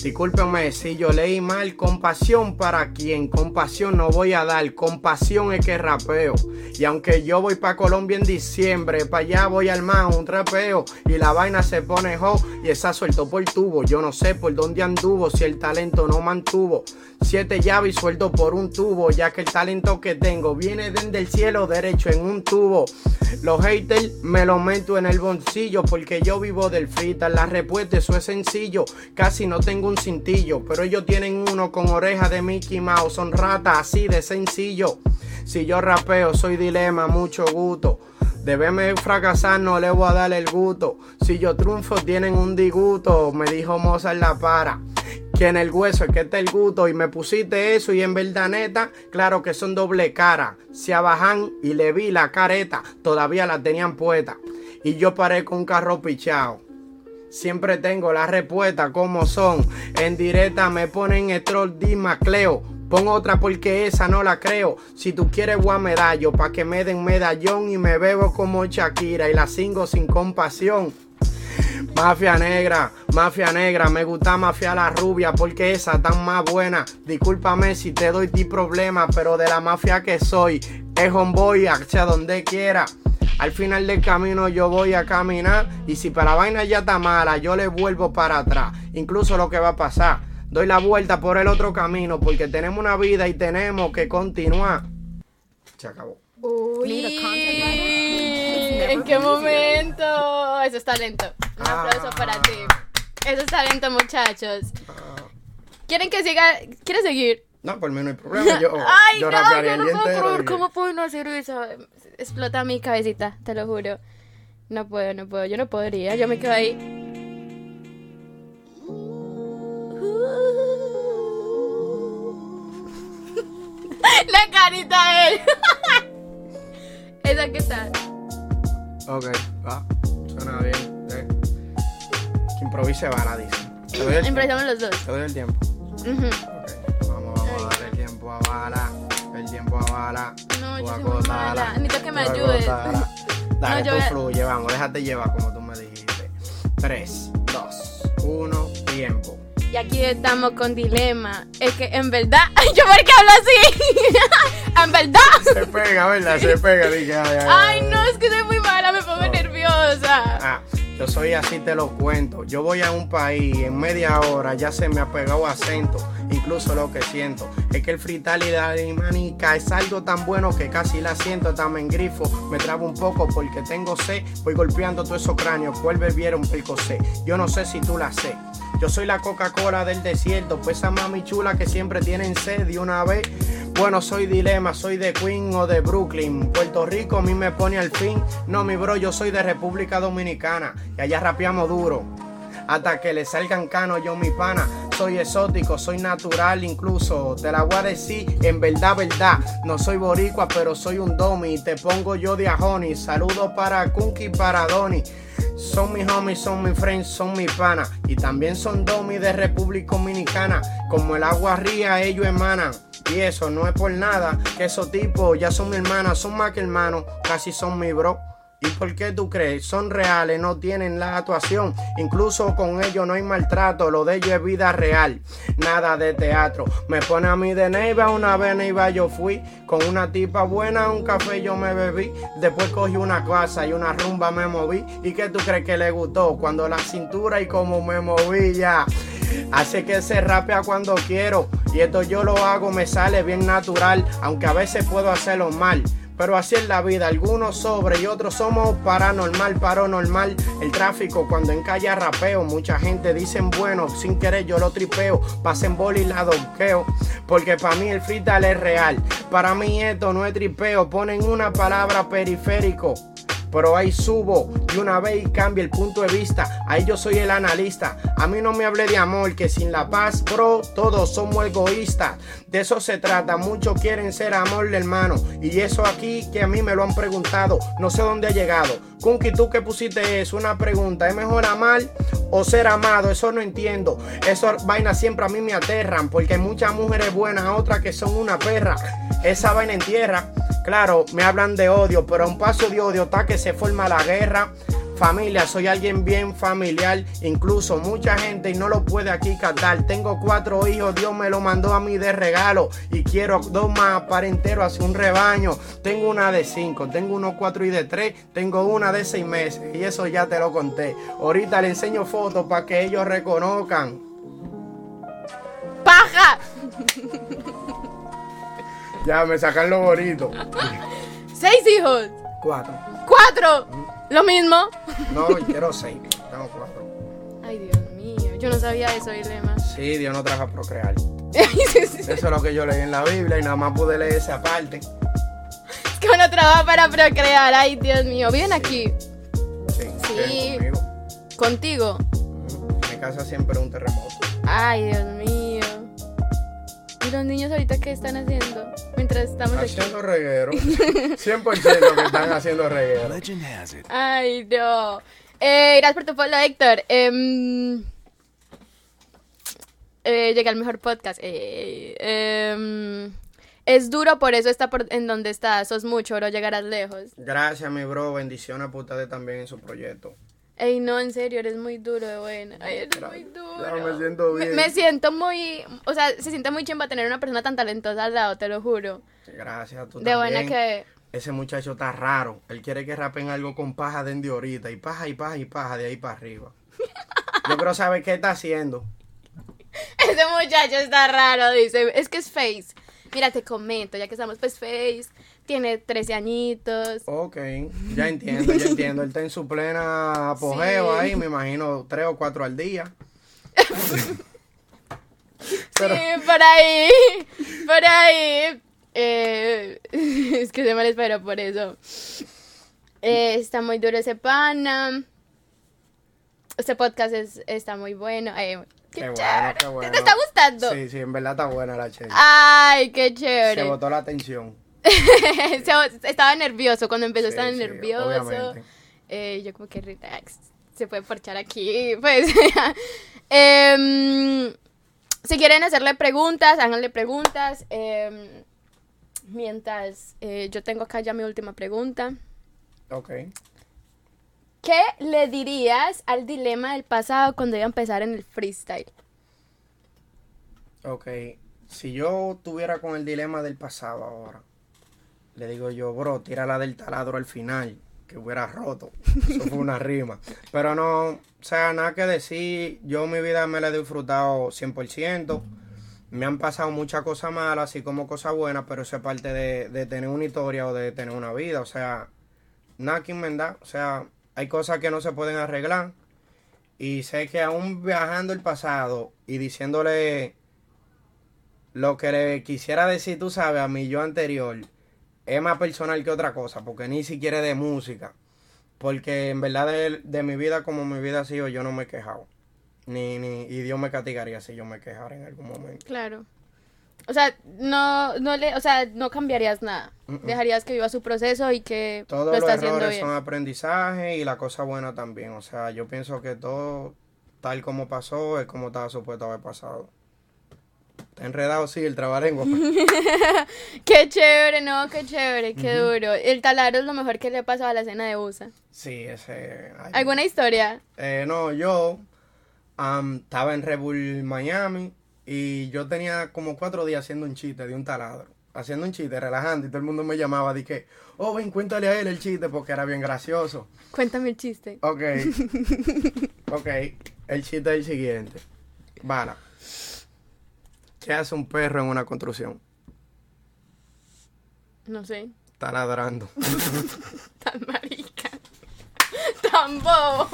Discúlpenme si yo leí mal, compasión para quien, compasión no voy a dar, compasión es que rapeo. Y aunque yo voy para Colombia en diciembre, para allá voy al más un trapeo y la vaina se pone ho y esa suelto por tubo. Yo no sé por dónde anduvo, si el talento no mantuvo. Siete llaves suelto por un tubo, ya que el talento que tengo viene desde el cielo derecho en un tubo. Los haters me lo meto en el bolsillo porque yo vivo del frita. La respuesta eso es sencillo, casi no tengo un cintillo, pero ellos tienen uno con oreja de Mickey Mouse. Son ratas así de sencillo. Si yo rapeo, soy dilema, mucho gusto. De verme fracasar no le voy a dar el gusto. Si yo triunfo tienen un disgusto, me dijo Mozart la para. Que en el hueso es que está el gusto y me pusiste eso y en verdad neta, claro que son doble cara. Se abajan y le vi la careta, todavía la tenían puesta. Y yo paré con un carro pichado. Siempre tengo la respuesta como son. En directa me ponen Stroll Di Macleo. Pon otra porque esa no la creo. Si tú quieres a medallo pa' que me den medallón y me bebo como Shakira y la cingo sin compasión. Mafia negra, mafia negra, me gusta mafia la rubia porque esa tan más buena. Discúlpame si te doy ti problema, pero de la mafia que soy, es homeboy hacia donde quiera. Al final del camino yo voy a caminar y si para la vaina ya está mala, yo le vuelvo para atrás. Incluso lo que va a pasar, doy la vuelta por el otro camino porque tenemos una vida y tenemos que continuar. Se acabó. Uy, ¿en qué momento? Eso es talento. Un aplauso Ah. para ti. Eso es talento, muchachos. ¿Quieren que siga? ¿Quieres seguir? No, por mí no hay problema. Yo, Ay, yo no, yo no puedo ¿Cómo puedo no hacer eso? Explota mi cabecita, te lo juro. No puedo, no puedo. Yo no podría. Yo me quedo ahí. La carita de él. Esa que está. Ok, va. Suena bien. eh. Que improvise bala, dice. Improvisamos los dos. Te doy el tiempo. Vamos, vamos a darle el tiempo a bala. El tiempo a bala. No, Tú yo soy acótala, muy mala. Necesito que me ayudes. Dale, No, yo tú a- fluye, vamos. Déjate llevar como tú me dijiste. 3, 2, 1, tiempo. Y aquí estamos con dilema. Es que en verdad. Ay, ¿yo por qué hablo así? en verdad. Se pega, ¿verdad? Se pega. Dije, ay, ay, Ay, ay. no, es que soy muy mala, me pongo nerviosa. Ah, yo soy así, te lo cuento. Yo voy a un país en media hora, ya se me ha pegado acento. Incluso lo que siento es que el frital y la limanica es algo tan bueno que casi la siento. También grifo, me trabo un poco porque tengo sed. Voy golpeando todos esos cráneos, cuál bebieron percocé. Yo no sé si tú la sé. Yo soy la Coca-Cola del desierto, pues esa mami chula que siempre tienen sed de una vez. Bueno, soy dilema, soy de Queen o de Brooklyn. Puerto Rico a mí me pone al fin. No, mi bro, yo soy de República Dominicana y allá rapeamos duro. Hasta que le salgan canos yo mi pana. Soy exótico, soy natural incluso. Te la voy a decir en verdad, verdad. No soy boricua, pero soy un domi. Te pongo yo de ajoni. Saludos para Kunki y para Doni. Son mis homies, son mis friends, son mis panas. Y también son domi de República Dominicana. Como el agua ría, ellos emanan. Y eso no es por nada. Que esos tipos ya son mi hermana, son más que hermanos. Casi son mi bro. ¿Y por qué tú crees? Son reales, no tienen la actuación. Incluso con ellos no hay maltrato, lo de ellos es vida real. Nada de teatro. Me pone a mí de Neiva, una vez Neiva yo fui. Con una tipa buena, un café yo me bebí. Después cogí una casa y una rumba me moví. ¿Y qué tú crees que le gustó? Cuando la cintura y como me moví ya. Hace que se rapea cuando quiero. Y esto yo lo hago, me sale bien natural. Aunque a veces puedo hacerlo mal. Pero así es la vida, algunos sobre y otros somos paranormal, paranormal. El tráfico cuando en calle rapeo, mucha gente dicen bueno, sin querer yo lo tripeo, pasen boli y la donqueo. Porque para mí el freestyle es real, para mí esto no es tripeo, ponen una palabra periférico. Pero ahí subo y una vez cambia el punto de vista. Ahí yo soy el analista. A mí no me hable de amor, que sin la paz, bro, todos somos egoístas. De eso se trata. Muchos quieren ser amor de hermano. Y eso aquí que a mí me lo han preguntado. No sé dónde ha llegado. Kunki, tú que pusiste eso, una pregunta. ¿Es mejor amar o ser amado? Eso no entiendo. Esas vainas siempre a mí me aterran. Porque hay muchas mujeres buenas, otras que son una perra. Esa vaina en tierra. Claro, me hablan de odio, pero a un paso de odio está que se forma la guerra. Familia, soy alguien bien familiar, incluso mucha gente y no lo puede aquí catar. Tengo cuatro hijos, Dios me lo mandó a mí de regalo y quiero dos más para entero hacia un rebaño. Tengo una de cinco, tengo unos cuatro y de tres, tengo una de seis meses y eso ya te lo conté. Ahorita le enseño fotos para que ellos reconozcan. ¡Paja! Ya me sacan lo bonito. Seis hijos. Cuatro. Cuatro. Lo mismo. No, quiero seis. Tengo cuatro. Ay, Dios mío. Yo no sabía eso, Dilema. Sí, Dios no trajo a procrear. es Eso es lo que yo leí en la Biblia y nada más pude leer esa parte. que uno trabaja para procrear. Ay, Dios mío. ¿Viven aquí? Sí, Sí. conmigo. ¿Contigo? Mi casa siempre es un terremoto. Ay, Dios mío. ¿Y los niños ahorita qué están haciendo? Mientras estamos aquí. Haciendo reguero. 100% que están haciendo reguero. Legend has it. Ay, no. Eh, gracias por tu follow, Héctor. Em, eh, llegué al mejor podcast. Eh, em, es duro, por eso está por, en donde estás. Sos mucho, bro. Llegarás lejos. Gracias, mi bro. Bendiciones ustedes también en su proyecto. Ey, no, en serio, eres muy duro de buena. Ay, eres muy duro. Ya me siento bien. me siento muy. O sea, se siente muy chimba tener una persona tan talentosa al lado, te lo juro. Gracias, tú De también. buena que. Ese muchacho está raro. Él quiere que rapen algo con paja de ahorita. Y paja y paja y paja de ahí para arriba. Yo quiero saber qué está haciendo. Ese muchacho está raro, dice. Es que es Face. Mira, te comento, ya que estamos, pues Face tiene 13 añitos. Ok, ya entiendo, ya entiendo. Él está en su plena apogeo Sí. ahí, me imagino tres o cuatro al día. Pero- Sí, por ahí. Por ahí. Eh, es que se me lo espero por eso. Eh, está muy duro ese pana. Este podcast es, está muy bueno. Ay, qué, Qué bueno, chévere. qué bueno. ¿Te está gustando? Sí, sí, en verdad está buena la chela. Ay, qué Se chévere. botó la atención. Estaba nervioso cuando empezó, Sí, estaba sí, nervioso. Eh, yo como que relax, se puede porchar aquí, pues. Em, si quieren hacerle preguntas, háganle preguntas. em, mientras eh, yo tengo acá ya mi última pregunta. Ok. ¿Qué le dirías al dilema del pasado cuando iba a empezar en el freestyle? Ok. Si yo tuviera con el dilema del pasado ahora, le digo yo, bro, tírala del taladro al final, que hubiera roto. Eso fue una rima. Pero no, o sea, nada que decir. Yo mi vida me la he disfrutado 100%. Me han pasado muchas cosas malas, así como cosas buenas, pero eso es parte de, de tener una historia o de tener una vida. O sea, nada que inventar. O sea, hay cosas que no se pueden arreglar. Y sé que aún viajando el pasado y diciéndole lo que le quisiera decir, tú sabes, a mi yo anterior, es más personal que otra cosa, porque ni siquiera de música. Porque en verdad de, de mi vida como mi vida ha sido, yo no me he quejado. Ni, ni, y Dios me castigaría si yo me quejara en algún momento. Claro. O sea, no, no le, o sea, no cambiarías nada. Dejarías que viva su proceso y que Todos lo los está haciendo errores bien. son aprendizaje y la cosa buena también. O sea, yo pienso que todo tal como pasó es como estaba supuesto haber pasado. Está enredado, sí, el trabalengua. Qué chévere, no, qué chévere, qué duro. El taladro es lo mejor que le ha pasado a la escena de USA. sí, ese... ay, ¿Alguna historia? Eh, no, yo am, estaba en Red Bull Miami y yo tenía como cuatro días haciendo un chiste de un taladro. Haciendo un chiste, relajante, y todo el mundo me llamaba, dije, oh, ven, cuéntale a él el chiste porque era bien gracioso. Cuéntame el chiste. Ok, ok, el chiste es el siguiente. Bala, ¿qué hace un perro en una construcción? No sé. Está ladrando. Tan marica. Tan bobo.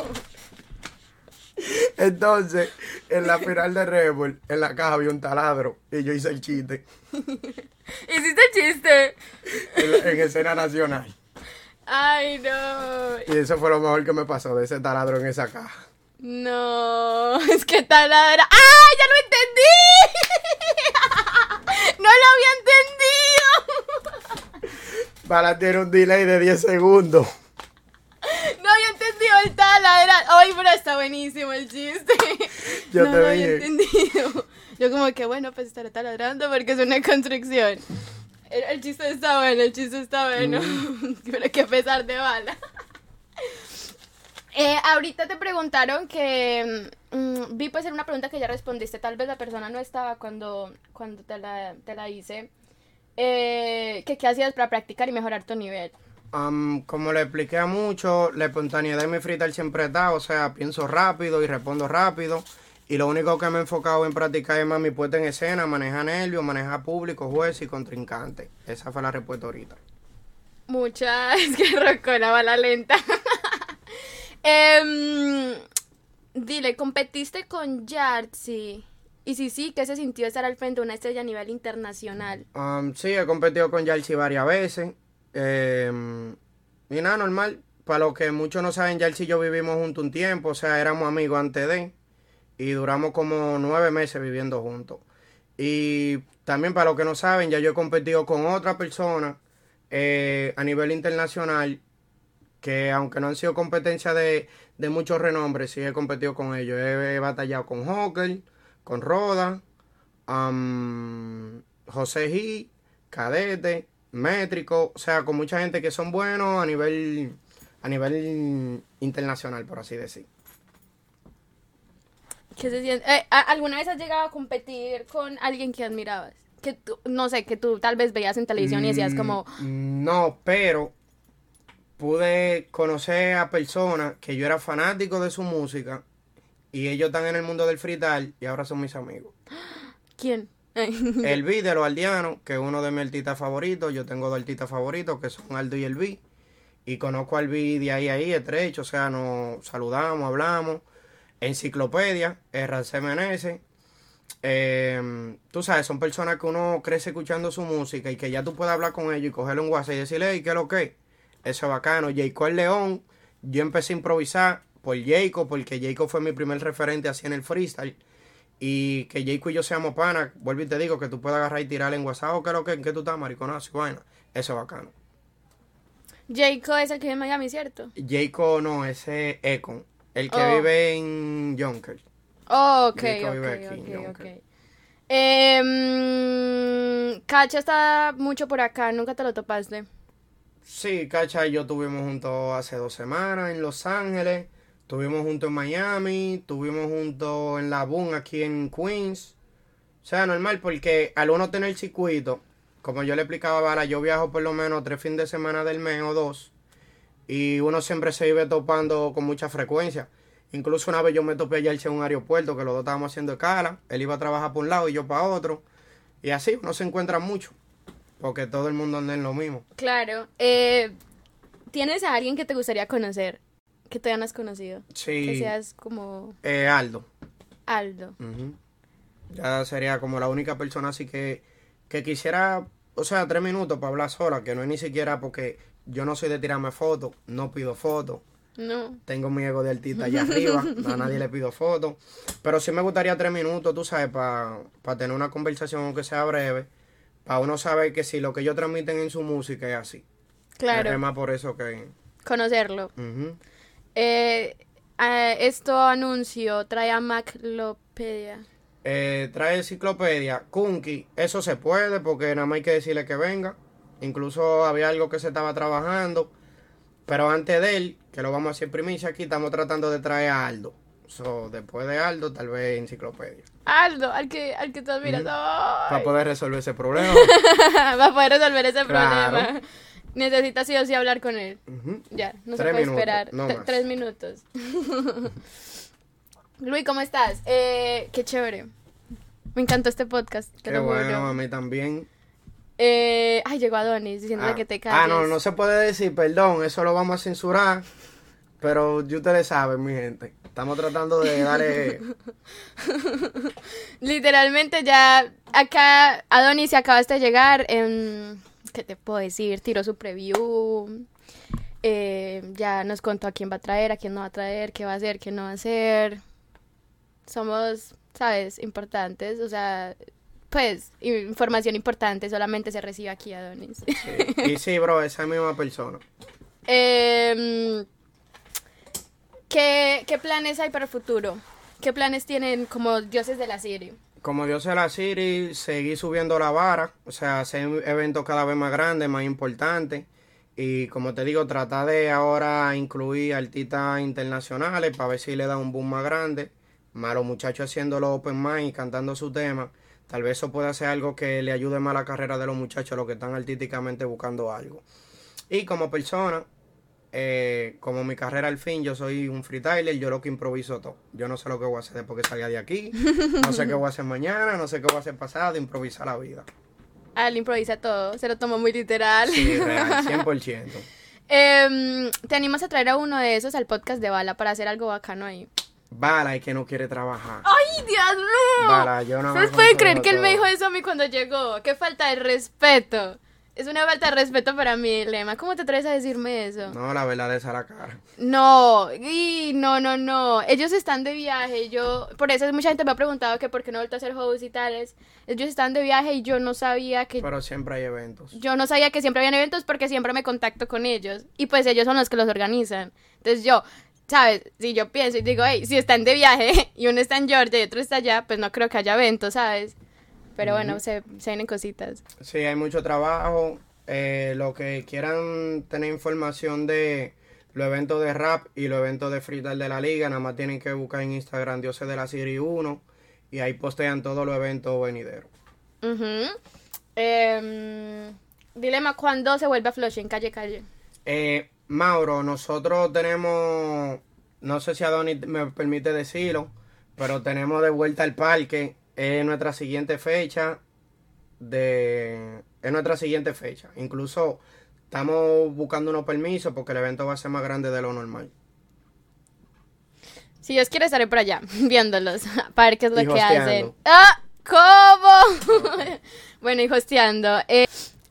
Entonces, en la final de Red Bull, en la caja había un taladro y yo hice el chiste ¿Hiciste el chiste? en, la- en escena nacional. Ay, no. Y eso fue lo mejor que me pasó de ese taladro en esa caja. No, es que taladra. ¡Ah! ¡Ya lo entendí! ¡No lo había entendido! Para tiene un delay de 10 segundos. No había entendido el taladra. Ay, pero está buenísimo el chiste. Yo no te lo había entendido. Yo como que bueno, pues estaré taladrando porque es una construcción. El, el chiste está bueno, el chiste está bueno. Mm. pero que pesar de bala. Eh, ahorita te preguntaron que mm, vi pues era una pregunta que ya respondiste, tal vez la persona no estaba cuando, cuando te, la, te la hice. Eh, que qué hacías para practicar y mejorar tu nivel. Como le expliqué a muchos, la espontaneidad en mi freestyle siempre está, o sea, pienso rápido y respondo rápido. Y lo único que me he enfocado en practicar es más mi puesta en escena, manejar nervios, manejar público, juez y contrincante. Esa fue la respuesta ahorita. Mucha, es que rocó la bala lenta. Em, dile, ¿competiste con Yartzi? Y si sí, ¿qué se sintió estar al frente de una estrella a nivel internacional? Um, sí, he competido con Yalsi varias veces. Eh, y nada, normal. Para los que muchos no saben, Yalsi y yo vivimos juntos un tiempo. O sea, éramos amigos antes de. Y duramos como nueve meses viviendo juntos. Y también para los que no saben, ya yo he competido con otra persona eh, a nivel internacional. Que aunque no han sido competencias de, de muchos renombres, sí he competido con ellos. He, he batallado con Hawker, con Roda, José G, Cadete, Métrico, o sea, con mucha gente que son buenos a nivel a nivel internacional, por así decir. ¿Qué se siente? Eh, ¿a- ¿Alguna vez has llegado a competir con alguien que admirabas? Que tú, no sé, que tú tal vez veías en televisión y decías como, Mm, No, pero pude conocer a personas que yo era fanático de su música y ellos están en el mundo del freestyle y ahora son mis amigos. ¿quién? El B de los aldeanos, que es uno de mis artistas favoritos. Yo tengo dos artistas favoritos, que son Aldo y el B. Y conozco al B de ahí a ahí, estrecho. O sea, nos saludamos, hablamos. Enciclopedia, RC Menezes. Eh, tú sabes, son personas que uno crece escuchando su música y que ya tú puedes hablar con ellos y cogerle un WhatsApp y decirle, hey, ¿qué es lo que? Es?". Eso es bacano. Jacob el León, yo empecé a improvisar por Jacob, porque Jacob fue mi primer referente así en el freestyle. Y que Jacob y yo seamos panas, vuelvo y te digo que tú puedes agarrar y tirarle en WhatsApp, o qué es lo que, ¿en qué tú estás, mariconazo? y Vaina. Eso es bacano. Jacob es el que vive en Miami, ¿cierto? Jacob no, ese es Econ, el que Oh. vive en Yonkers. Oh, ok, Jacob vive aquí en ok, ok. Yonkers. Em, Cacha está mucho por acá, nunca te lo topaste. Sí, Cacha y yo estuvimos juntos hace dos semanas en Los Ángeles, estuvimos juntos en Miami, estuvimos juntos en La Boom aquí en Queens. O sea, normal, porque al uno tener circuito, como yo le explicaba a yo viajo por lo menos tres fines de semana del mes o dos, y uno siempre se vive topando con mucha frecuencia. Incluso una vez yo me topé allá en un aeropuerto, que los dos estábamos haciendo escala, él iba a trabajar por un lado y yo para otro, y así uno se encuentra mucho, porque todo el mundo anda en lo mismo. Claro. Eh, ¿Tienes a alguien que te gustaría conocer? Que te no has conocido. Sí. Que seas como Eh, Aldo. Aldo. Ya sería como la única persona así que, que quisiera, o sea, tres minutos para hablar sola, que no es ni siquiera porque yo no soy de tirarme fotos, no pido fotos, No. tengo mi ego de artista allá arriba, a nadie le pido fotos, pero sí me gustaría tres minutos, tú sabes, para tener una conversación aunque sea breve, para uno saber que si lo que ellos transmiten en su música es así. Claro. Es más por eso que... Conocerlo. Eh, eh, esto anuncio trae a Maclopedia. Eh, trae enciclopedia, Kunki, eso se puede porque nada más hay que decirle que venga. Incluso había algo que se estaba trabajando, pero antes de él, que lo vamos a hacer primicia aquí, estamos tratando de traer a Aldo. So, después de Aldo, tal vez enciclopedia. Aldo, al que, al que tú admiras. Para Ay. poder resolver ese problema. Va a poder resolver ese Claro. problema. Necesitas sí o sí hablar con él. Ya, no se puede minutos, esperar. no tres minutos. Luis, ¿cómo estás? Eh, qué chévere. Me encantó este podcast. te Qué lo juro. bueno, a mí también. Eh, ay, llegó Adonis diciéndole Ah, que te calles. ah, no, no se puede decir, perdón, eso lo vamos a censurar. Pero ya ustedes saben, mi gente. Estamos tratando de darle. Literalmente ya acá Adonis se acabaste de llegar. em, ¿Qué te puedo decir? Tiró su preview. eh, ya nos contó a quién va a traer, a quién no va a traer, qué va a hacer, qué no va a hacer. Somos, ¿sabes? Importantes. O sea, pues, información importante solamente se recibe aquí, Adonis. Sí. Y sí, bro, esa misma persona. Em, ¿qué, ¿Qué planes hay para el futuro? ¿Qué planes tienen como dioses de la serie? Como Dios de la City, seguí subiendo la vara, o sea, hacer eventos cada vez más grandes, más importantes. Y como te digo, trata de ahora incluir artistas internacionales para ver si le da un boom más grande. Más los muchachos haciendo los open mic y cantando su tema. Tal vez eso pueda ser algo que le ayude más a la carrera de los muchachos, los que están artísticamente buscando algo. Y como persona, eh, como mi carrera al fin, yo soy un freestyler, yo lo que improviso todo. Yo no sé lo que voy a hacer después que salga de aquí, no sé qué voy a hacer mañana, no sé qué voy a hacer pasado, improvisar la vida. Al improvisa todo, se lo tomó muy literal. Sí, real, 100%. Em, ¿Te animas a traer a uno de esos al podcast de Bala para hacer algo bacano ahí? Bala y que no quiere trabajar. ¡Ay, Dios mío! Bala, yo no ¿Ustedes pueden creer que él me dijo eso a mí cuando llegó? ¡Qué falta de respeto! Es una falta de respeto para mí, Lema. ¿Cómo te atreves a decirme eso? No, la verdad es a la cara. No, y no, no, no. Ellos están de viaje. Yo, por eso mucha gente me ha preguntado que por qué no he vuelto a hacer host y tales. Ellos están de viaje y yo no sabía que. Pero siempre hay eventos. Yo no sabía que siempre habían eventos porque siempre me contacto con ellos. Y pues ellos son los que los organizan. Entonces yo, ¿sabes? Si yo pienso y digo, hey, si están de viaje y uno está en Georgia y otro está allá, pues no creo que haya eventos, ¿sabes? Pero bueno, se, se vienen cositas. Sí, hay mucho trabajo. Eh, los que quieran tener información de los eventos de rap y los eventos de freestyle de la liga, nada más tienen que buscar en Instagram Dioses de la Serie 1 y ahí postean todos los eventos venideros. Ujú. Em, dilema, ¿cuándo se vuelve a Flushing? Calle, calle. Eh, Mauro, nosotros tenemos, no sé si Adonis me permite decirlo, pero tenemos de vuelta al parque. Es nuestra siguiente fecha. De, es nuestra siguiente fecha. Incluso estamos buscando unos permisos porque el evento va a ser más grande de lo normal. Si Dios quiere, estaré por allá viéndolos para ver qué es lo Y que hosteando. hacen. ¡Ah! ¿Cómo? bueno, y hosteando. Eh,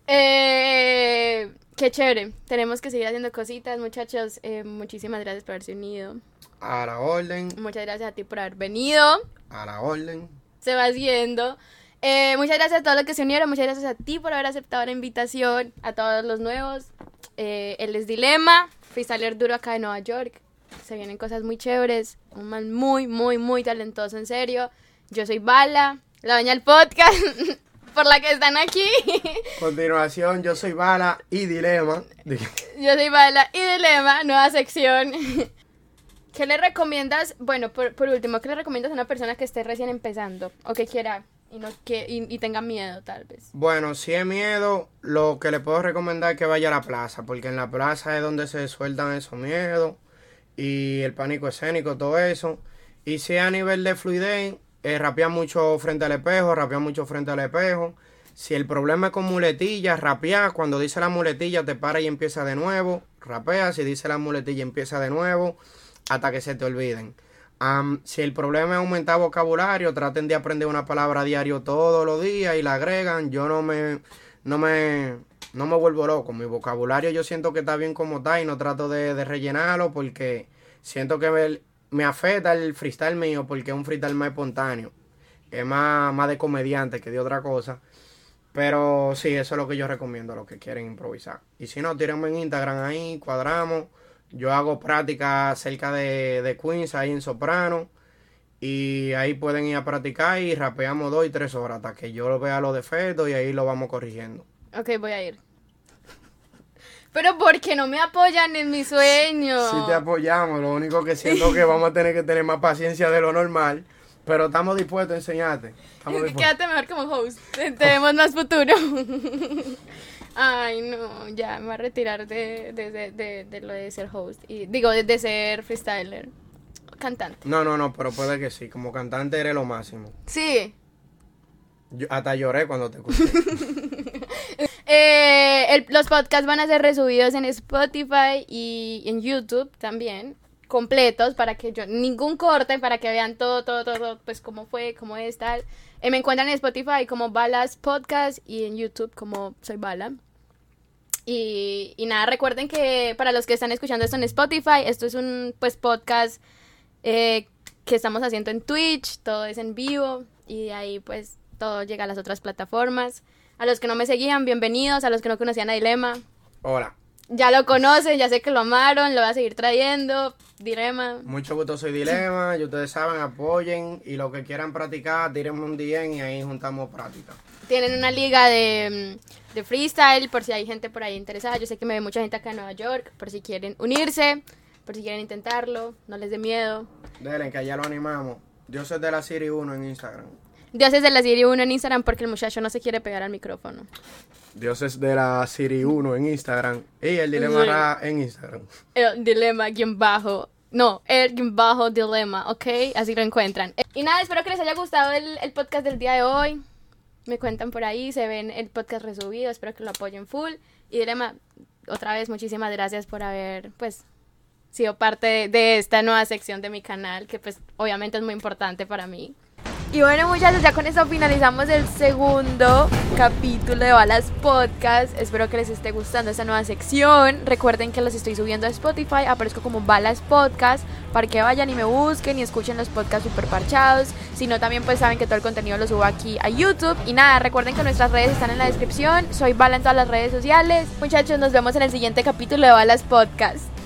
eh, qué chévere. Tenemos que seguir haciendo cositas, muchachos. Eh, muchísimas gracias por haberse unido. A la orden, Muchas gracias a ti por haber venido. a la orden. Se va haciendo. Eh, muchas gracias a todos los que se unieron. Muchas gracias a ti por haber aceptado la invitación. A todos los nuevos. Eh, él es Dilema. Freestyler duro acá de Nueva York. Se vienen cosas muy chéveres. Un man muy, muy, muy talentoso, en serio. Yo soy Bala, la dueña del podcast, por la que están aquí. Continuación, yo soy Bala y Dilema. Yo soy Bala y Dilema, nueva sección. ¿Qué le recomiendas? Bueno, por, último, ¿qué le recomiendas a una persona que esté recién empezando o que quiera y no que y, tenga miedo tal vez? Bueno, si es miedo, lo que le puedo recomendar es que vaya a la plaza, porque en la plaza es donde se sueltan esos miedos y el pánico escénico, todo eso. Y si a nivel de fluidez, eh, rapea mucho frente al espejo, rapea mucho frente al espejo. Si el problema es con muletillas, rapea. Cuando dice la muletilla, te para y empieza de nuevo. Rapea. Si dice la muletilla, empieza de nuevo hasta que se te olviden. Am, si el problema es aumentar vocabulario, traten de aprender una palabra a diario todos los días y la agregan. Yo no me, no me, no me vuelvo loco. Mi vocabulario yo siento que está bien como está y no trato de, de rellenarlo porque siento que me, me afecta el freestyle mío porque es un freestyle más espontáneo. Es más, más de comediante que de otra cosa. Pero sí, eso es lo que yo recomiendo a los que quieren improvisar. Y si no, tírenme en Instagram ahí, cuadramos. Yo hago práctica cerca de, de Queens, ahí en Soprano. Y ahí pueden ir a practicar y rapeamos dos y tres horas hasta que yo vea los defectos y ahí lo vamos corrigiendo. Ok, voy a ir. Pero porque no me apoyan en mi sueño. Si te apoyamos, lo único que siento que vamos a tener que tener más paciencia de lo normal. Pero estamos dispuestos a enseñarte. Estamos dispuestos. Quédate mejor como host. Te- Tenemos más futuro. Ay, no, ya me voy a retirar de, de, de, de- de lo de ser host. Y, digo, de, de ser freestyler. Cantante. No, no, no, pero puede que sí. Como cantante eres lo máximo. Sí. Yo hasta lloré cuando te escuché. Eh, el- los podcasts van a ser resubidos en Spotify y en YouTube también, completos, para que yo, ningún corte, para que vean todo, todo, todo, todo, pues cómo fue, cómo es, tal. Eh, me encuentran en Spotify como Balas Podcast y en YouTube como Soy Bala. Y, y nada, recuerden que para los que están escuchando esto en Spotify, esto es un pues podcast eh, que estamos haciendo en Twitch, todo es en vivo y ahí pues todo llega a las otras plataformas. A los que no me seguían, bienvenidos, a los que no conocían a Dilema, Hola, ya lo conocen, ya sé que lo amaron, lo voy a seguir trayendo, Dilema. mucho gusto, soy Dilema. Y ustedes saben, apoyen. Y lo que quieran practicar, tírenme un DM y ahí juntamos práctica. Tienen una liga de, mm, de freestyle por si hay gente por ahí interesada. Yo sé que me ve mucha gente acá en Nueva York, por si quieren unirse, por si quieren intentarlo, no les dé miedo. Delen, que allá lo animamos. Soy de la Siri 1 en Instagram. Dioses de la serie 1 en Instagram porque el muchacho no se quiere pegar al micrófono. Dios es de la Siri 1 en Instagram. Y el dilema Sí. Ra en Instagram. El dilema guion bajo. No, el guion bajo dilema, ¿ok? Así lo encuentran. Y nada, espero que les haya gustado el, el podcast del día de hoy. Me cuentan por ahí, se ven el podcast resubido, espero que lo apoyen full. Y dilema, otra vez muchísimas gracias por haber, pues, sido parte de, de esta nueva sección de mi canal, que pues obviamente es muy importante para mí. Y bueno muchachos, ya con esto finalizamos el segundo capítulo de Balas Podcast. Espero que les esté gustando esta nueva sección. Recuerden que los estoy subiendo a Spotify, aparezco como Balas Podcast, para que vayan y me busquen y escuchen los podcasts super parchados. Si no, también pues saben que todo el contenido lo subo aquí a YouTube. Y nada, recuerden que nuestras redes están en la descripción. Soy Bala en todas las redes sociales. Muchachos, nos vemos en el siguiente capítulo de Balas Podcast.